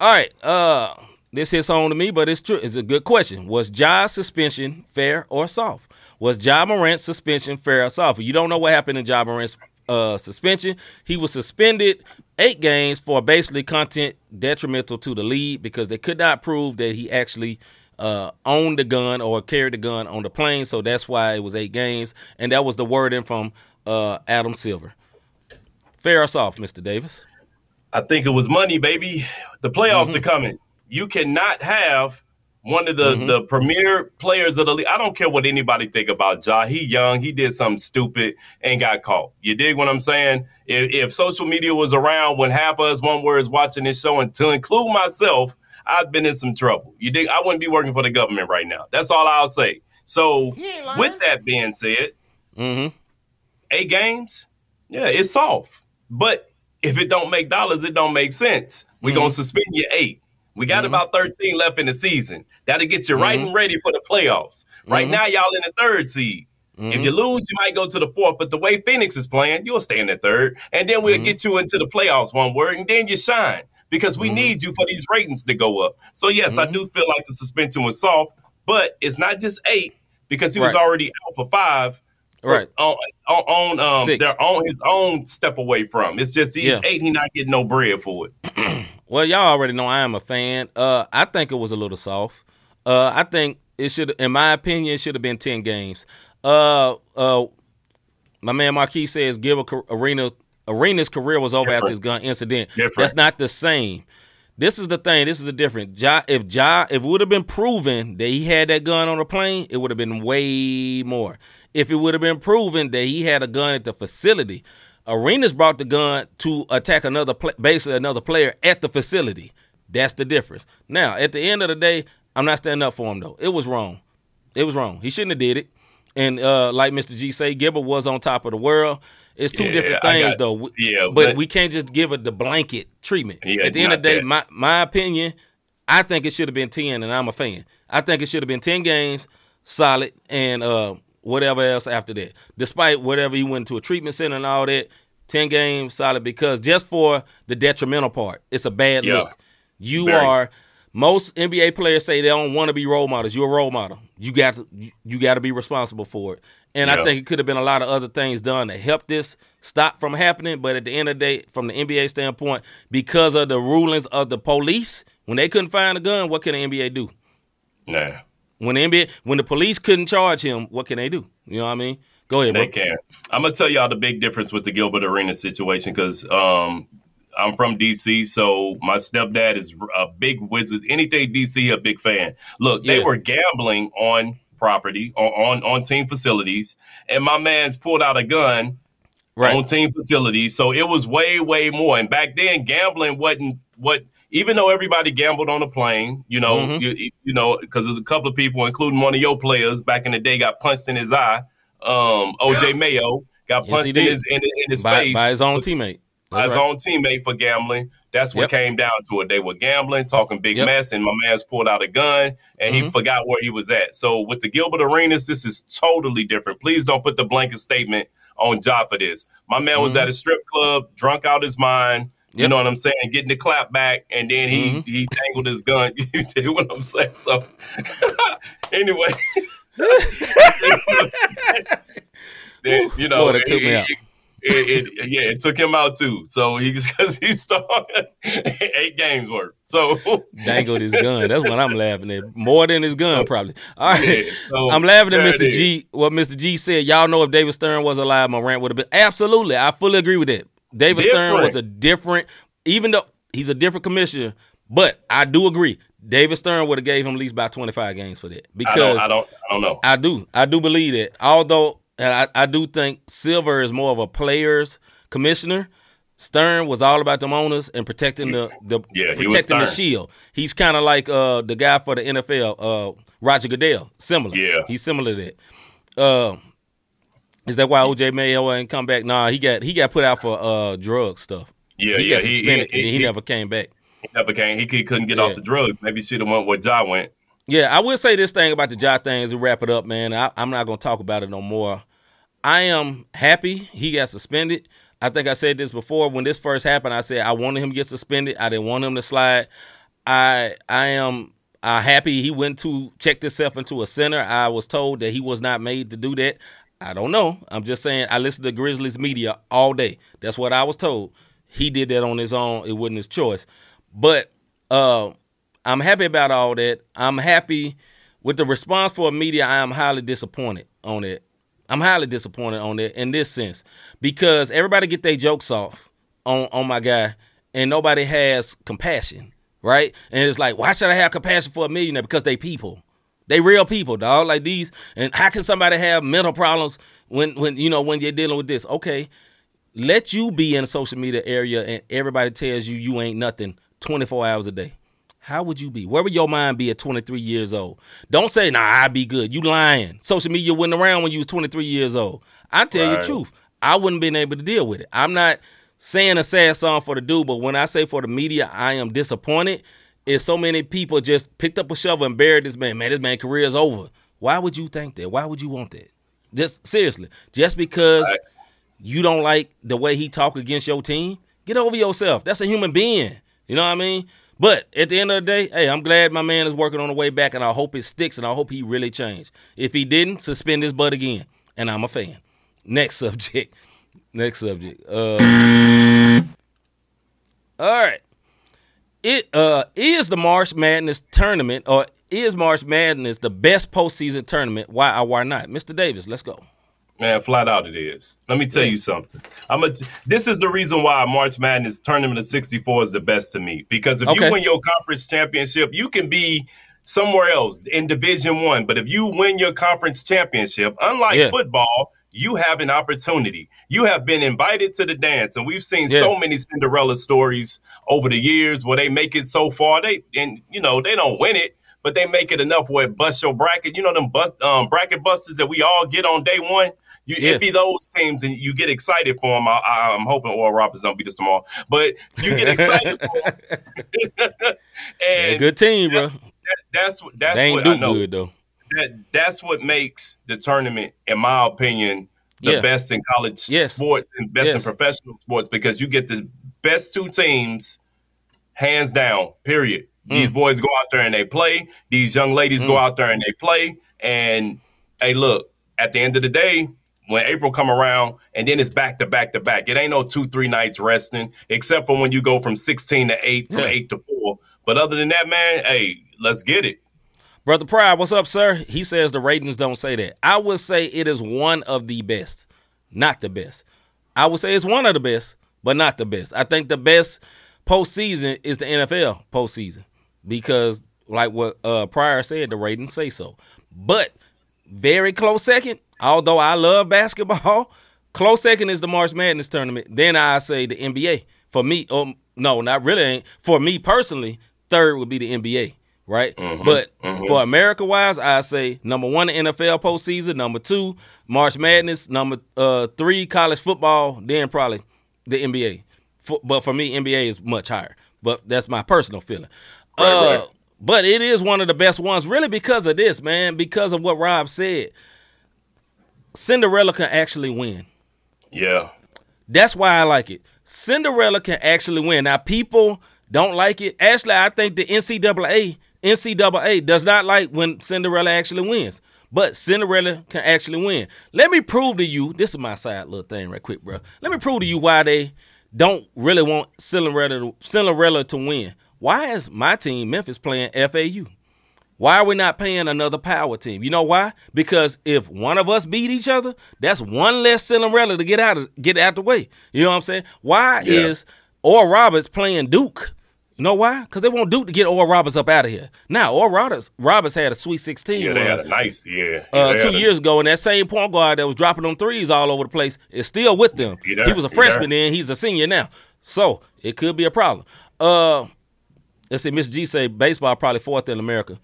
All right, uh, this hits home to me, but it's true. It's a good question. Was Ja's suspension fair or soft? Was Ja Morant's suspension fair or soft? You don't know what happened in Ja Morant's uh, suspension. He was suspended eight games for basically content detrimental to the league because they could not prove that he actually uh, owned the gun or carried the gun on the plane. So that's why it was eight games. And that was the wording from uh, Adam Silver. Fair us off, Mr. Davis. I think it was money, baby. The playoffs mm-hmm. are coming. You cannot have one of the, mm-hmm. the premier players of the league. I don't care what anybody think about Ja. He young. He did something stupid and got caught. You dig what I'm saying? If, if social media was around when half of us one word is watching this show, and to include myself, I've been in some trouble. You dig? I wouldn't be working for the government right now. That's all I'll say. So, with that being said, mm-hmm. eight games, yeah, it's soft. But if it don't make dollars, it don't make sense. We're mm-hmm. gonna suspend you eight. We got mm-hmm. about 13 left in the season. That'll get you right mm-hmm. and ready for the playoffs. Right mm-hmm. now, y'all in the third seed. If mm-hmm. you lose, you might go to the fourth. But the way Phoenix is playing, you'll stay in the third. And then we'll get you into the playoffs, one word, and then you shine because we need you for these ratings to go up. So, yes, I do feel like the suspension was soft, but it's not just eight because he right. was already out for five right on on, um they're on his own step away from. It's just he's yeah. eight, he not getting no bread for it. well, y'all already know I am a fan. Uh, I think it was a little soft. Uh, I think it should, in my opinion, it should have been ten games. Uh, uh, my man Marquis says give a arena arena's career was over Different. after his gun incident. Different. That's not the same. This is the thing. This is the difference. Ja, if Ja, if it would have been proven that he had that gun on the plane, it would have been way more if it would have been proven that he had a gun at the facility. Arenas brought the gun to attack another, basically another player at the facility. That's the difference. Now, at the end of the day, I'm not standing up for him though. It was wrong. It was wrong. He shouldn't have did it. And uh, like Mr. G say, Gilbert was on top of the world. It's two Yeah, different things, got- though. yeah, but, but- we can't just give it the blanket treatment. Yeah, At the end of the day, that. my my opinion, I think it should have been ten, and I'm a fan. I think it should have been ten games, solid, and uh, whatever else after that. Despite whatever he went to a treatment center and all that, ten games solid because just for the detrimental part, it's a bad Yeah. look. You Very. are most NBA players say they don't want to be role models. You're a role model. You got to you, you got to be responsible for it. And I think it could have been a lot of other things done to help this stop from happening. But at the end of the day, from the NBA standpoint, because of the rulings of the police, when they couldn't find a gun, what can the NBA do? Nah. When the NBA, when the police couldn't charge him, what can they do? You know what I mean? Go ahead, bro. They can. I'm gonna tell y'all the big difference with the Gilbert Arenas situation because um, I'm from DC, so my stepdad is a big wizard. Anything DC, a big fan. Look, they Yeah. were gambling on property on, on on team facilities, and my man's pulled out a gun Right. on team facilities. So it was way, way more. And back then, gambling wasn't what. Even though everybody gambled on the plane, you know, Mhm. you, you know, because there's a couple of people, including one of your players back in the day, got punched in his eye. Um, OJ Mayo got Yes, punched he in his in, in his by, face by his own teammate. by That's his own teammate for gambling. That's what Yep. came down to it. They were gambling, talking big Yep. mess, and my man's pulled out a gun and he Mhm. forgot where he was at. So with the Gilbert Arenas, this is totally different. Please don't put the blanket statement on job for this. My man was Mhm. at a strip club, drunk out his mind. You know what I'm saying? Getting the clap back, and then he Mhm. he tangled his gun. you know what I'm saying? So anyway, then, you know, took me it- out. It, it, yeah, it took him out too. So he because he started eight games worth. So dangled his gun. That's what I'm laughing at. More than his gun, probably. All right. Yeah, so I'm laughing at Mr. G. What Mr. G said. Y'all know if David Stern was alive, Morant would have been absolutely. I fully agree with that. David Stern was a different, even though he's a different commissioner, but I do agree. David Stern would have gave him at least about 25 games for that I because don't, I don't, I don't know. I do. I do believe that. Although and I, I do think Silver is more of a player's commissioner. Stern was all about them owners and protecting the the Yeah, protecting the shield. He's kind of like uh the guy for the NFL, uh Roger Goodell. Similar. Yeah. He's similar to that. Uh, is that why OJ Mayo ain't come back? Nah, he got he got put out for uh drug stuff. Yeah, he yeah, got he- suspended he- and he, he- never came back. He never came. He, couldn't get Yeah. off the drugs. Maybe see the one where Ja went. Yeah, I will say this thing about the Ja thing as we wrap it up, man. I, I'm not gonna talk about it no more. I am happy he got suspended. I think I said this before when this first happened. I said I wanted him to get suspended. I didn't want him to slide. I I am uh, happy he went to checked himself into a center. I was told that he was not made to do that. I don't know. I'm just saying I listened to Grizzlies media all day. That's what I was told. He did that on his own. It wasn't his choice. But uh, I'm happy about all that. I'm happy with the response for media. I am highly disappointed on it. I'm highly disappointed on it in this sense because everybody get their jokes off on on my guy, and nobody has compassion, right? And it's like, why should I have compassion for a millionaire? Because they people. They real people, dog. Like these, and how can somebody have mental problems when, when you know, when you're dealing with this? Okay, let you be in a social media area, and everybody tells you you ain't nothing 24 hours a day. How would you be? Where would your mind be at 23 years old? Don't say, nah, I'd be good. You lying. Social media wasn't around when you was 23 years old. I tell you the truth. I wouldn't been able to deal with it. I'm not saying a sad song for the dude, but when I say for the media, I am disappointed. Is so many people just picked up a shovel and buried this man. Man, this man career is over. Why would you think that? Why would you want that? Just seriously, just because you don't like the way he talk against your team, get over yourself. That's a human being. You know what I mean? But at the end of the day, hey, I'm glad my man is working on the way back, and I hope it sticks, and I hope he really changed. If he didn't, suspend his butt again, and I'm a fan. Next subject. Next subject. Uh, all right. It uh is the March Madness tournament, or is March Madness the best postseason tournament? Why why not, Mr. Davis? Let's go. Man, flat out it is. Let me tell you something. I'm a t- this is the reason why March Madness tournament of 64 is the best to me because if Okay. you win your conference championship, you can be somewhere else in Division 1, but if you win your conference championship, unlike Yeah. football, you have an opportunity. You have been invited to the dance and we've seen Yeah. so many Cinderella stories over the years where they make it so far they and you know, they don't win it, but they make it enough where it busts your bracket. You know them bust um, bracket busters that we all get on day one. You, Yeah. It be those teams, and you get excited for them. I, I'm hoping Oral Roberts don't beat us tomorrow, but you get excited for them. And good team, bro. that, that's what that's what I know. good though. That that's what makes the tournament, in my opinion, the Yeah. best in college Yes. sports and best Yes. in professional sports because you get the best two teams, hands down. Period. These Mm. boys go out there and they play. These young ladies go out there and they play. And hey, look, at the end of the day, when April come around, and then it's back to back to back. It ain't no two, three nights resting, except for when you go from 16 to 8, from Yeah. 8 to 4. But other than that, man, hey, let's get it. Brother Pride, what's up, sir? He says the ratings don't say that. I would say it is one of the best, not the best. I would say it's one of the best, but not the best. I think the best postseason is the NFL postseason because, like what uh, Pryor said, the ratings say so. But very close second, although I love basketball, close second is the March Madness tournament. Then I say the NBA. For me, um, no, not really. Ain't. For me personally, third would be the NBA, right? But for America wise, I say number one, the NFL postseason. Number two, March Madness. Number uh, three, college football. Then probably the NBA. For, but for me, NBA is much higher. But that's my personal feeling. Right, uh, right. But it is one of the best ones, really, because of this, man. Because of what Rob said. Cinderella can actually win. Yeah. That's why I like it. Cinderella can actually win. Now, people don't like it. Actually, I think the NCAA, NCAA does not like when Cinderella actually wins. But Cinderella can actually win. Let me prove to you. This is my side little thing, right quick, bro. Let me prove to you why they don't really want Cinderella, Cinderella to win. Why is my team, Memphis, playing FAU? Why are we not paying another power team? You know why? Because if one of us beat each other, that's one less Cinderella to get out of get out the way. You know what I'm saying? Why Yeah. is Oral Roberts playing Duke? You know why? Because they want Duke to get Oral Roberts up out of here. Now, Oral Roberts, Roberts had a Sweet 16 Yeah, they run, had a nice, yeah. uh, two had a- years ago, and that same point guard that was dropping them threes all over the place is still with them. He He was a freshman then, he's a senior now. So it could be a problem. Uh let's see, Miss G say baseball probably fourth in America.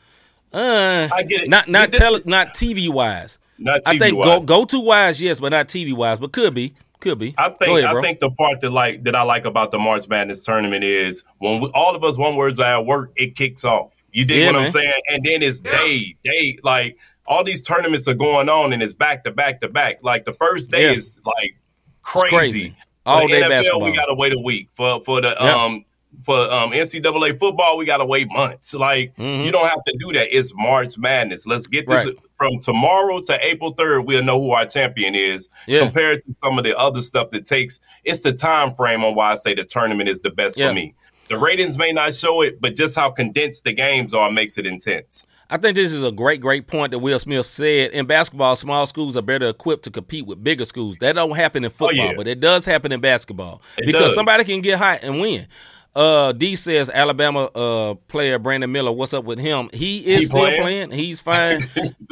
Uh I get it. not not tele, not TV wise. Not I think go TV-wise. go to wise, yes, but not TV wise, but could be. Could be. I think ahead. I think the part that like that I like about the March Madness tournament is when we, all of us one words at work, it kicks off. You dig Yeah, what man. I'm saying? And then it's day, day, like all these tournaments are going on and it's back to back to back. Like the first day Yeah. is like crazy. crazy. All the day NFL, basketball. we gotta wait a week. For for the Yeah. um for um NCAA football, we gotta wait months. Like Mhm. you don't have to do that. It's March Madness. Let's get this Right. from tomorrow to April 3rd. We'll know who our champion is Yeah. compared to some of the other stuff that takes. It's the time frame on why I say the tournament is the best Yeah. for me. The ratings may not show it, but just how condensed the games are makes it intense. I think this is a great, great point that Will Smith said. In basketball, small schools are better equipped to compete with bigger schools. That don't happen in football, yeah. but it does happen in basketball It because does. somebody can get hot and win. Uh, D says Alabama uh, player Brandon Miller. What's up with him? He is He still playing? playing. He's fine.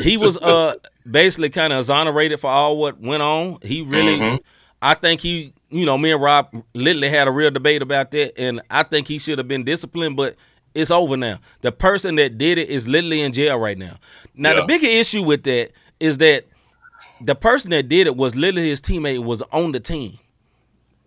he was uh basically kind of exonerated for all what went on. He really, Mhm. I think he, you know, me and Rob literally had a real debate about that, and I think he should have been disciplined, but it's over now. The person that did it is literally in jail right now. Now the bigger issue with that is that the person that did it was literally his teammate was on the team.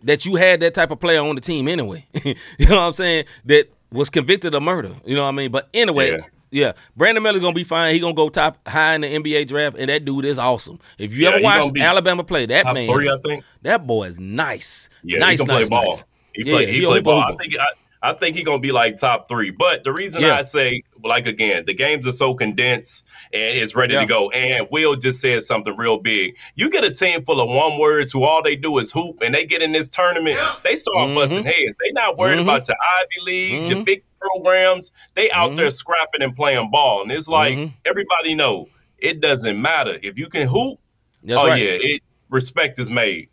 That you had that type of player on the team anyway. you know what I'm saying? That was convicted of murder. You know what I mean? But anyway, Yeah. yeah, Brandon Miller's gonna be fine. He gonna go top high in the NBA draft, and that dude is awesome. If you Yeah, ever he watch Alabama play, that man, three, I think. that boy is nice. Yeah, nice, he can nice, play ball. He Yeah, play, he he play ball. I think I, I think he gonna be like top three. But the reason Yeah. I say like again, the games are so condensed and it's ready Yeah. to go. And Will just said something real big. You get a team full of one words who all they do is hoop, and they get in this tournament, they start Mhm. busting heads. They not worried Mhm. about your Ivy leagues, your Mhm. big programs. They out Mhm. there scrapping and playing ball, and it's like Mhm. everybody know it doesn't matter if you can hoop. That's oh right. yeah, it respect is made.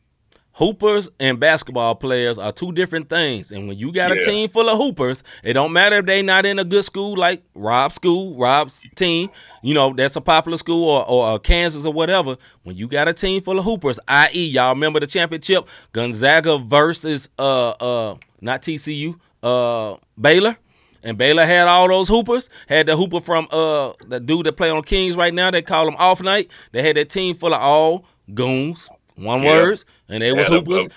Hoopers and basketball players are two different things. And when you got a team full of hoopers, it don't matter if they not in a good school like Rob's school, Rob's team, you know, that's a popular school or, or uh, Kansas or whatever. When you got a team full of hoopers, i.e., y'all remember the championship, Gonzaga versus uh uh not TCU, uh Baylor. And Baylor had all those hoopers. Had the hooper from uh the dude that play on Kings right now. They call him Off Night. They had that team full of all goons, one Yeah. words, and they was Yeah, hoopers. uh,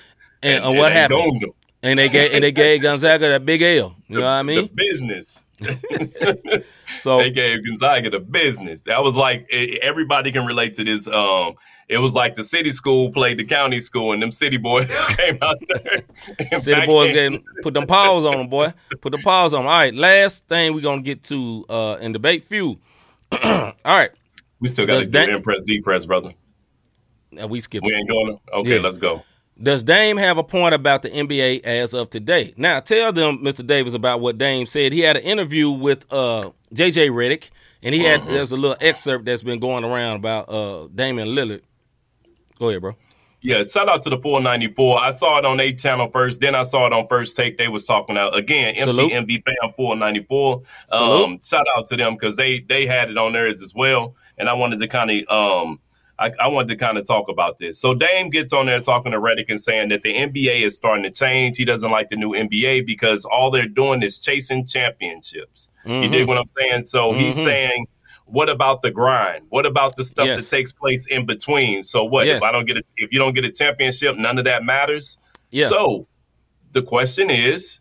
and, and what happened? And they gave and they gave Gonzaga that big L. You know what I The mean? business. So they gave Gonzaga the business. That was like everybody can relate to this. Um, it was like the city school played the county school, and them city boys came out there. City boys in- getting put them paws on them, boy. Put the paws on them. All right, last thing we're gonna get to uh in Debate Fuel. All right, We still got to Does do that- impress, depress, brother. We skip. We ain't going. Okay, Yeah. let's go. Does Dame have a point about the NBA as of today? Now, tell them, Mr. Davis, about what Dame said. He had an interview with uh, JJ Redick, and he had there's a little excerpt that's been going around about uh, Damian Lillard. Go ahead, bro. Yeah, shout out to the 494. I saw it on A channel first, then I saw it on First Take. They was talking out again. Salute. MTMB fam 494. Um, shout out to them because they they had it on theirs as well. And I wanted to kind of um I, I wanted to kind of talk about this. So Dame gets on there talking to Redick and saying that the NBA is starting to change. He doesn't like the new NBA because all they're doing is chasing championships. You Mhm. dig what I'm saying? So he's Mhm. saying, what about the grind? What about the stuff Yes. that takes place in between? So what Yes. if I don't get a, if you don't get a championship, none of that matters. Yeah, So the question is,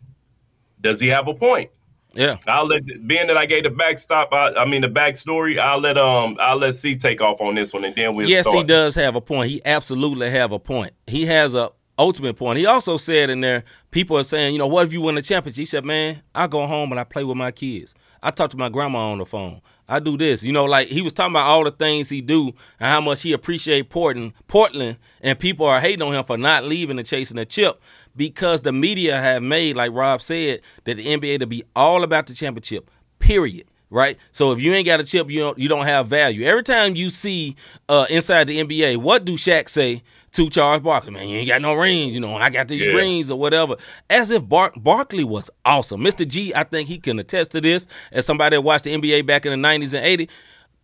does he have a point? Yeah. I'll let being that I gave the backstop. I, I mean the backstory. I'll let um I'll let C take off on this one, and then we'll yes, start. he does have a point. He absolutely have a point. He has a ultimate point. He also said in there, people are saying, you know, what if you win the championship? He said, man, I go home and I play with my kids. I talk to my grandma on the phone. I do this. You know, like he was talking about all the things he do and how much he appreciate Portland, Portland, and people are hating on him for not leaving and chasing the chip because the media have made, like Rob said, that the NBA to be all about the championship. Period. Right. So if you ain't got a chip, you don't you don't have value. Every time you see uh, inside the NBA, what do Shaq say to Charles Barkley? Man, you ain't got no rings. You know, I got these Yeah. rings or whatever. As if Bar- Barkley was awesome. Mr. G, I think he can attest to this. As somebody that watched the NBA back in the '90s and '80s,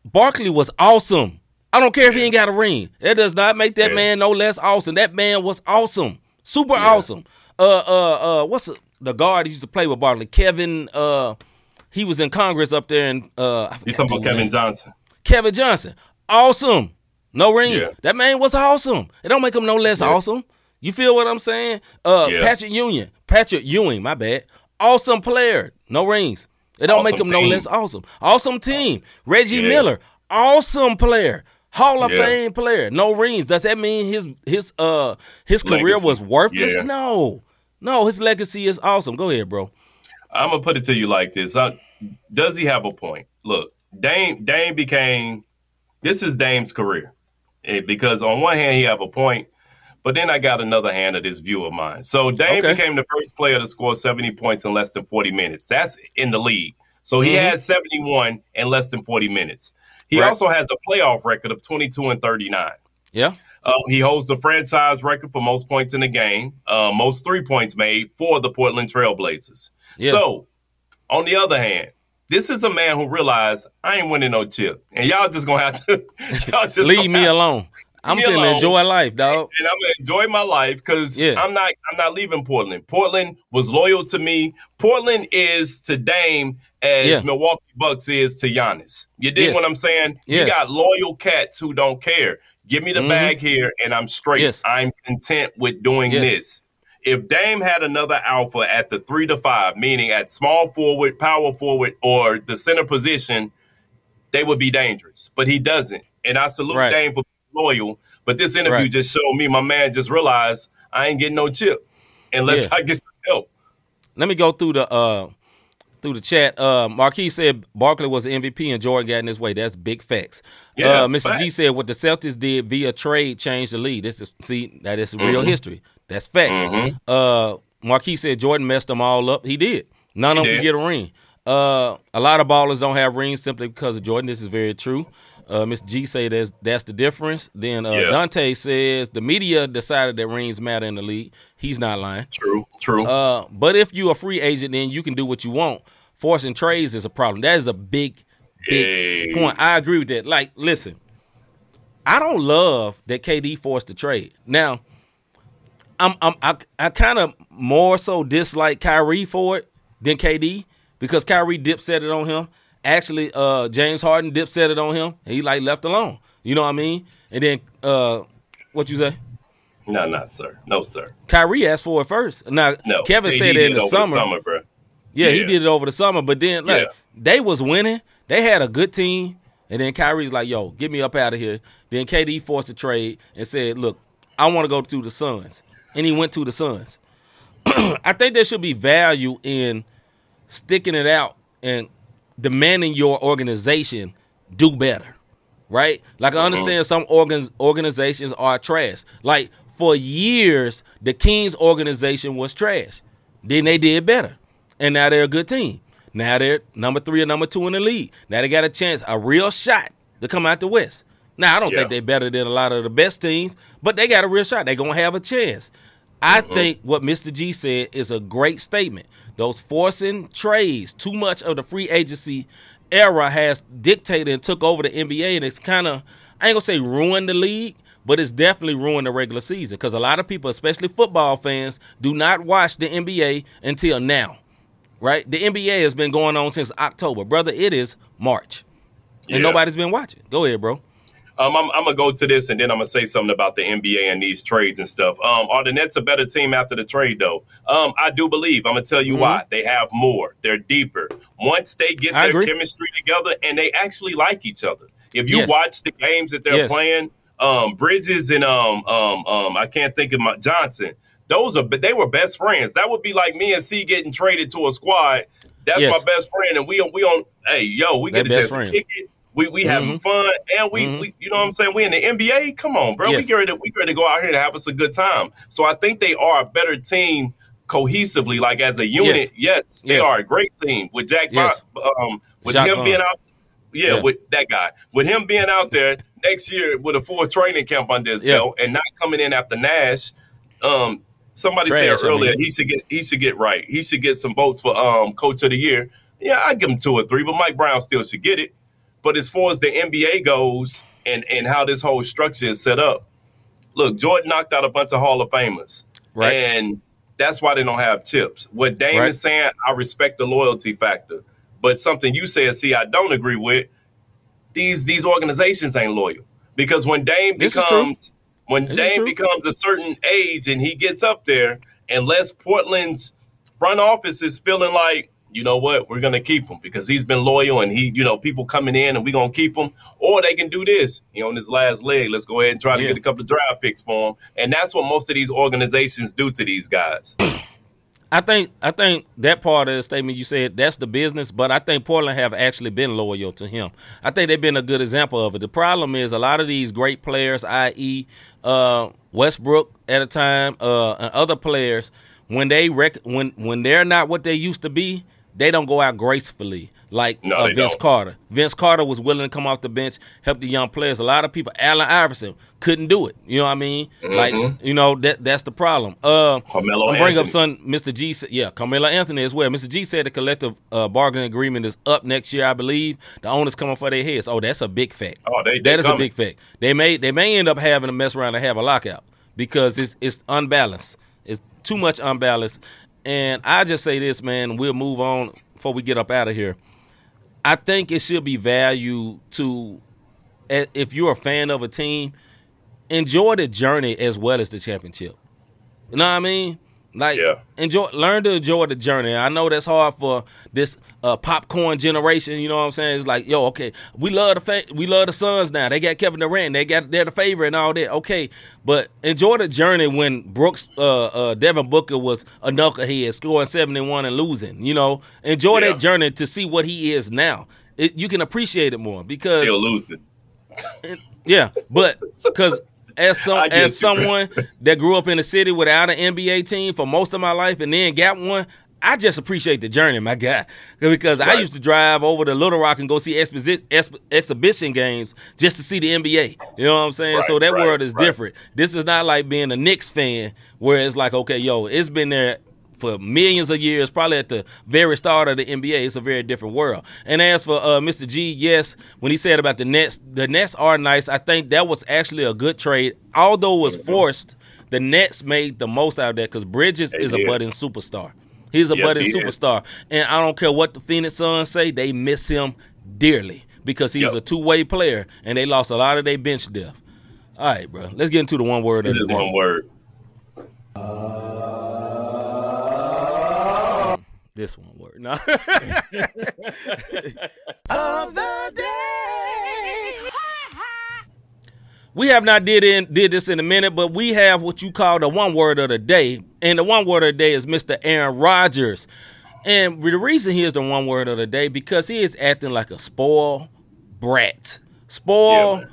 Barkley was awesome. I don't care if he ain't got a ring. That does not make that Yeah. man no less awesome. That man was awesome, super awesome. Uh, uh, uh, what's the, the guard he used to play with Barkley? Kevin. Uh, he was in Congress up there, and uh, You talking about Kevin name. Johnson? Kevin Johnson, awesome. No rings. Yeah. That man was awesome. It don't make him no less awesome. You feel what I'm saying? Uh, Yeah. Patrick Union, Patrick Ewing, my bad. Awesome player, no rings. It don't make Awesome him no less awesome. Awesome team. Reggie Yeah. Miller, awesome player. Hall of Yeah. Fame player. No rings. Does that mean his his uh his career Legacy. was worthless? Yeah. No. No, his legacy is awesome. Go ahead, bro. I'm gonna put it to you like this: uh, Does he have a point? Look, Dame Dame became this is Dame's career Eh, because on one hand he have a point, but then I got another hand of this view of mine. So Dame Okay. became the first player to score 70 points in less than 40 minutes. That's in the league. So he Mhm. has 71 in less than 40 minutes. He Right. also has a playoff record of 22 and 39. Yeah. Uh, he holds the franchise record for most points in the game, uh, most three points made for the Portland Trailblazers. Yeah. So, on the other hand, this is a man who realized I ain't winning no chip, and y'all just gonna have to y'all just Leave me alone. I'm gonna alone. enjoy life, dog. and I'm gonna enjoy my life because Yeah. I'm not I'm not leaving Portland. Portland was loyal to me. Portland is to Dame as Yeah. Milwaukee Bucks is to Giannis. You dig Yes. what I'm saying? Yes. You got loyal cats who don't care. Give me the Mhm. bag here, and I'm straight. Yes. I'm content with doing this. If Dame had another alpha at the three to five, meaning at small forward, power forward, or the center position, they would be dangerous. But he doesn't. And I salute Right. Dame for being loyal. But this interview Right. just showed me my man just realized I ain't getting no chip unless Yeah. I get some help. Let me go through the uh through the chat. Uh Marquis said Barkley was the MVP and Jordan got in his way. That's big facts. Yeah, uh Mr. G said what the Celtics did via trade changed the lead. This is see, that is real Mm-hmm. history. That's facts. Uh Marquis said Jordan messed them all up. He did. None of them did. could get a ring. Uh a lot of ballers don't have rings simply because of Jordan. This is very true. Uh, Mr. G say that's that's the difference. Then uh, Yeah. Dante says the media decided that rings matter in the league. He's not lying. True, true. Uh, but if you're a free agent, then you can do what you want. Forcing trades is a problem. That is a big, big point. I agree with that. Like, listen, I don't love that KD forced the trade. Now, I'm, I'm I, I kind of more so dislike Kyrie for it than KD because Kyrie dip set it on him. Actually, uh, James Harden dip set it on him. He like left alone. You know what I mean? And then uh, what you say? No, not sir. No, sir. Kyrie asked for it first. Now No. Kevin said it in the summer. summer, bro. Yeah, he did it over the summer, but then like Yeah. they was winning. They had a good team, and then Kyrie's like, "Yo, get me up out of here." Then KD forced a trade and said, "Look, I want to go to the Suns," and he went to the Suns. I think there should be value in sticking it out and demanding your organization do better, right? Like I uh-huh. understand some organ- organizations are trash. Like for years, the Kings organization was trash. Then they did better, and now they're a good team. Now they're number three or number two in the league. Now they got a chance, a real shot to come out the West. Now I don't Yeah. think they're better than a lot of the best teams, but they got a real shot. They're gonna have a chance. I think what Mr. G said is a great statement. Those forcing trades, too much of the free agency era has dictated and took over the NBA, and it's kind of I ain't gonna say ruined the league, but it's definitely ruined the regular season because a lot of people, especially football fans, do not watch the NBA until now. Right? The NBA has been going on since October, brother. It is March, and Yeah. nobody's been watching. Go ahead, bro. Um, I'm, I'm gonna go to this and then I'm gonna say something about the NBA and these trades and stuff. Um, are the Nets a better team after the trade though? Um, I do believe. I'm gonna tell you why. They have more. They're deeper. Once they get Mm-hmm. I their agree. chemistry together and they actually like each other. If you Yes. watch the games that they're Yes. playing, um, Bridges and um, um, um, I can't think of my Johnson. Those are but they were best friends. That would be like me and C getting traded to a squad. That's Yes. my best friend, and we we on. Hey, yo, we They get a chance friend. to kick it. We we having fun, and we, Mhm. we you know what I'm saying. We in the NBA. Come on, bro. We get ready. To, we get ready to go out here and have us a good time. So I think they are a better team cohesively, like as a unit. Yes, they Yes. are a great team with Jack. Yes. Bo- um, with Jacque him being out. Yeah, Yeah. with that guy, with him being out there next year with a full training camp on his Yeah. belt and not coming in after Nash. Um, somebody Trash, said I earlier mean. he should get he should get right. He should get some votes for um coach of the year. Yeah, I give him two or three, but Mike Brown still should get it. But as far as the NBA goes and and how this whole structure is set up, look, Jordan knocked out a bunch of Hall of Famers, Right. And that's why they don't have chips. What Dame Right. is saying, I respect the loyalty factor, but something you said, see, I don't agree with. These these organizations ain't loyal because when Dame This becomes when This Dame becomes a certain age and he gets up there, unless Portland's front office is feeling like, you know what, we're gonna keep him because he's been loyal and he, you know, people coming in and we're gonna keep him, or they can do this, you know, on his last leg. Let's go ahead and try to Yeah. get a couple of draft picks for him, and that's what most of these organizations do to these guys. I think I think that part of the statement you said that's the business, but I think Portland have actually been loyal to him. I think they've been a good example of it. The problem is a lot of these great players, i.e., uh, Westbrook at a time, uh, and other players, when they rec- when when they're not what they used to be, they don't go out gracefully like No, uh, Vince don't. Carter. Vince Carter was willing to come off the bench, help the young players. A lot of people, Allen Iverson, couldn't do it. You know what I mean? Like Mhm. you know that that's the problem. Uh, Carmelo I'm bring up son, Mr. G. Yeah, Carmelo Anthony as well. Mr. G said the collective uh, bargaining agreement is up next year, I believe. The owners coming for their heads. Oh, that's a big fact. Oh, they- that is a big fact. They may they may end up having to mess around and have a lockout because it's it's unbalanced. It's too much unbalanced. And I just say this, man. We'll move on before we get up out of here. I think it should be value to if you're a fan of a team, enjoy the journey as well as the championship. You know what I mean? Like Yeah. enjoy learn to enjoy the journey. I know that's hard for this uh, popcorn generation, you know what I'm saying? It's like, yo, okay, we love the fa- we love the Suns now. They got Kevin Durant, they got they're the favorite and all that. Okay, but enjoy the journey when Brooks uh, uh, Devin Booker was a knucklehead scoring 71 and losing, you know. Enjoy Yeah. that journey to see what he is now. It, you can appreciate it more because Still losing. yeah, but because as some as you, someone that grew up in the city without an NBA team for most of my life and then got one, I just appreciate the journey, my guy. Because I used to drive over to Little Rock and go see exposi- ex- exhibition games just to see the NBA. You know what I'm saying? so that right, world is right. different. This is not like being a Knicks fan where it's like, okay, yo, it's been there for millions of years, probably at the very start of the NBA. It's a very different world. And as for uh, Mr. G, yes, when he said about the Nets, the Nets are nice. I think that was actually a good trade. Although it was forced, the Nets made the most out of that because Bridges They is a budding superstar. He's a Yes, budding he is. superstar, and I don't care what the Phoenix Suns say, they miss him dearly because he's Yep. a two way player, and they lost a lot of their bench depth. All right, bro. Let's get into the one word of the one word. This one word. No. we have not did in did this in a minute, but we have what you call the one word of the day, and the one word of the day is Mr. Aaron Rodgers. And the reason he is the one word of the day because he is acting like a spoiled brat, spoiled Yeah,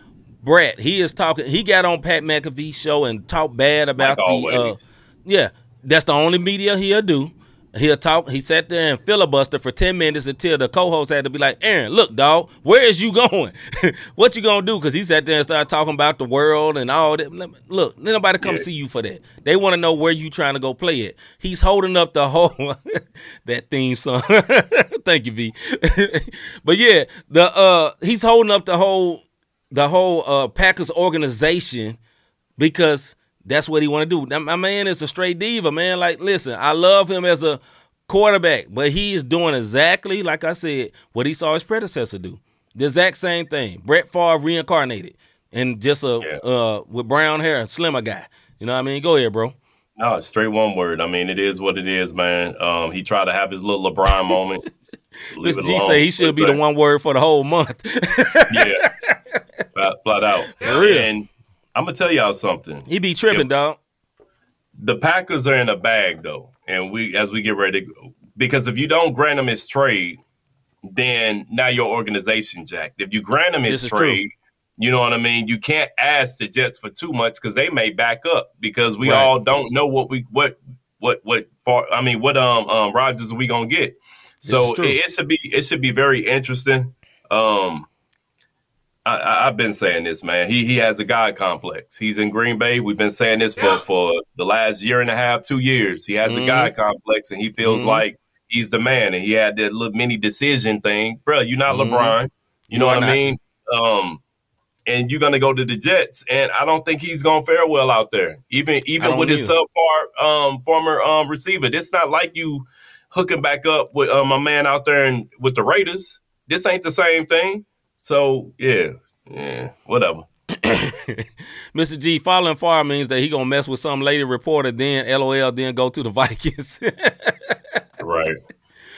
brat. He is talking. He got on Pat McAfee's show and talked bad about Like the. Uh, yeah, that's the only media he'll do. He'll talk. He sat there and filibuster for ten minutes until the co-host had to be like, "Aaron, look, dog, where is you going? what you gonna do?" Because he sat there and started talking about the world and all that. Look, nobody come Yeah. see you for that. They want to know where you trying to go play it. He's holding up the whole that theme song. Thank you, V. but yeah, the uh, he's holding up the whole the whole uh Packers organization because that's what he want to do. Now, my man is a straight diva, man. Like, listen, I love him as a quarterback, but he is doing exactly like I said what he saw his predecessor do. The exact same thing. Brett Favre reincarnated and just a Yeah. uh with brown hair, slimmer guy. You know what I mean? Go ahead, bro. No, straight one word. I mean, it is what it is, man. Um, he tried to have his little LeBron moment. Mr. G say he should be the one word for the whole month. Yeah, flat, flat out. For real. And I'm gonna tell y'all something. he be tripping, Yep. dog. The Packers are in a bag though, and we as we get ready to because if you don't grant him his trade, then now your organization jacked. If you grant him his true. trade, you know what I mean. You can't ask the Jets for too much because they may back up because we Right. all don't know what we what what what far. I mean, what um um Rodgers are we gonna get? So it, it should be it should be very interesting. Um, I, I, I've been saying this, man. He he has a God complex. He's in Green Bay. We've been saying this for for the last year and a half, two years. He has Mhm. a God complex, and he feels Mhm. like he's the man. And he had that little mini decision thing, bro. You're not Mhm. LeBron. You You know what I mean? Um, and you're gonna go to the Jets, and I don't think he's gonna fare well out there. Even even with his subpar um former um receiver, it's not like you hooking back up with um, a man out there and with the Raiders. This ain't the same thing. So yeah, yeah, whatever. Mr. G, following Favre means that he gonna mess with some lady reporter, then LOL, then go to the Vikings. Right,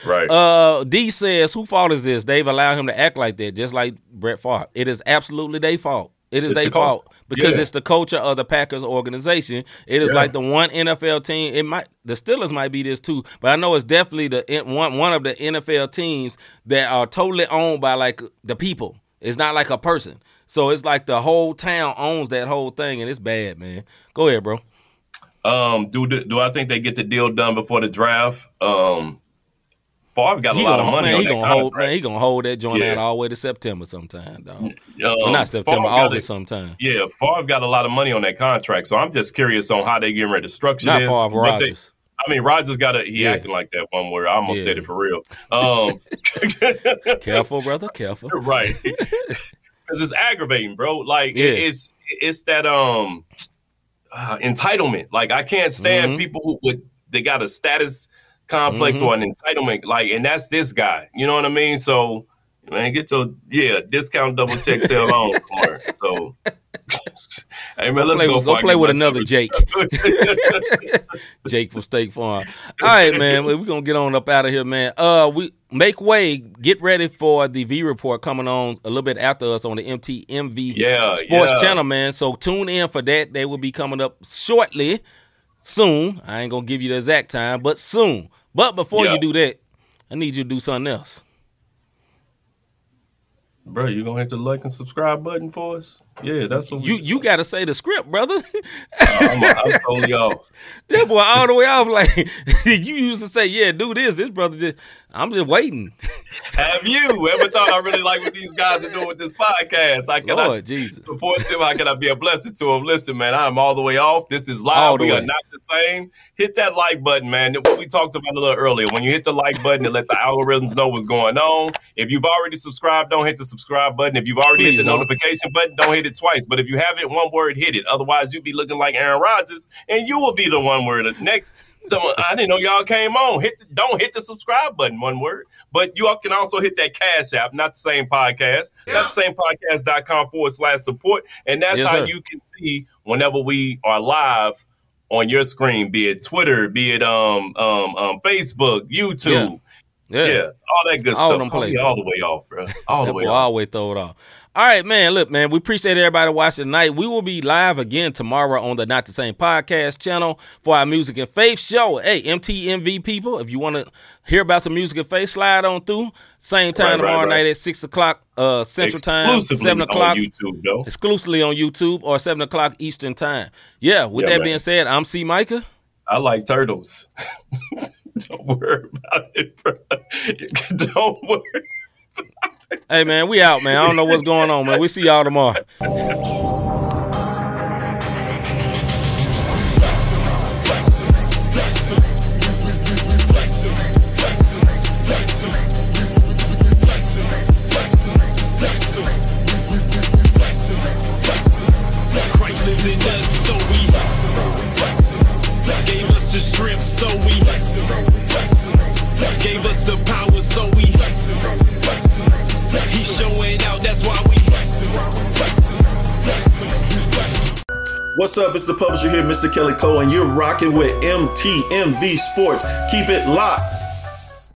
right. uh, D says, "Who fault is this? They've allowed him to act like that, just like Brett Favre. It is absolutely their fault. It is It's their the culture. fault because Yeah. it's the culture of the Packers organization. It is Yeah. like the one NFL team. It might the Steelers might be this too, but I know it's definitely the one one of the NFL teams that are totally owned by like the people. It's not like a person. So it's like the whole town owns that whole thing, and it's bad, man. Go ahead, bro. Um, do do I think they get the deal done before the draft? Um, Favre got a He lot gonna, of money man, on he that gonna hold, man, he gonna hold that joint Yeah. out all the way to September sometime, dog. Um, Well, not September, Favre August a- sometime. Yeah, Favre got a lot of money on that contract, so I'm just curious on how they getting ready to structure Not this. Favre, Rodgers. I mean, Rodgers got a he Yeah. acting like that one word. I almost Yeah. said it for real. Um, Careful, brother. Careful. right, because it's aggravating, bro. Like Yeah. it's it's that um uh, entitlement. Like I can't stand Mhm. people who would they got a status complex Mhm. or an entitlement. Like, and that's this guy. You know what I mean? So. Man, get your yeah discount double check tail on. So, hey man, let's play go. go play with another Jake. Jake from State Farm. All right, man. We're gonna get on up out of here, man. Uh we make way, get ready for the V report coming on a little bit after us on the MTMV Yeah, Sports yeah. channel, man. So tune in for that. They will be coming up shortly. Soon. I ain't gonna give you the exact time, but soon. But before Yeah. you do that, I need you to do something else. Bro, you gonna hit the like and subscribe button for us? Yeah, that's what You you gotta say the script, brother. I'm, I'm totally off. that boy all the way off. Like you used to say, yeah, do this. This brother just I'm just waiting. Have you ever thought I really like what these guys are doing with this podcast? I cannot Lord Jesus. support them. How can I be a blessing to them? Listen, man, I'm all the way off. This is live. We way. are not the same. Hit that like button, man. What we talked about a little earlier. When you hit the like button, it let the algorithms know what's going on. If you've already subscribed, don't hit the subscribe button. If you've already Please hit the don't. notification button, don't hit hit it twice. But if you have it one word, hit it. Otherwise, you'll be looking like Aaron Rodgers, and you will be the one word next. I didn't know y'all came on. Hit the, don't hit the subscribe button, one word. But you all can also hit that cash app, not the same podcast, yeah. not the same podcast.com forward slash support. And that's yes, how sir. you can see whenever we are live on your screen, be it Twitter, be it um um, um Facebook, YouTube. Yeah. yeah. yeah all that good all stuff. Them places. all the way off, bro. All the way off. Always throw it off. All right, man. Look, man, we appreciate everybody watching tonight. We will be live again tomorrow on the Not the Same podcast channel for our music and faith show. Hey, MTMV people, if you want to hear about some music and faith, slide on through. Same time right, tomorrow right, right. night at six o'clock uh, Central Time, seven o'clock YouTube, though. exclusively on YouTube or seven o'clock Eastern Time. Yeah. With yeah, that man. being said, I'm C. Micah. I like turtles. Don't worry about it, bro. Don't worry hey man, we out, man. I don't know what's going on, man. We see y'all tomorrow. gave us the power, so we showing out, that's why we. What's up? It's the publisher here, Mr. Kelly Cole, and you're rocking with MTMV Sports. Keep it locked.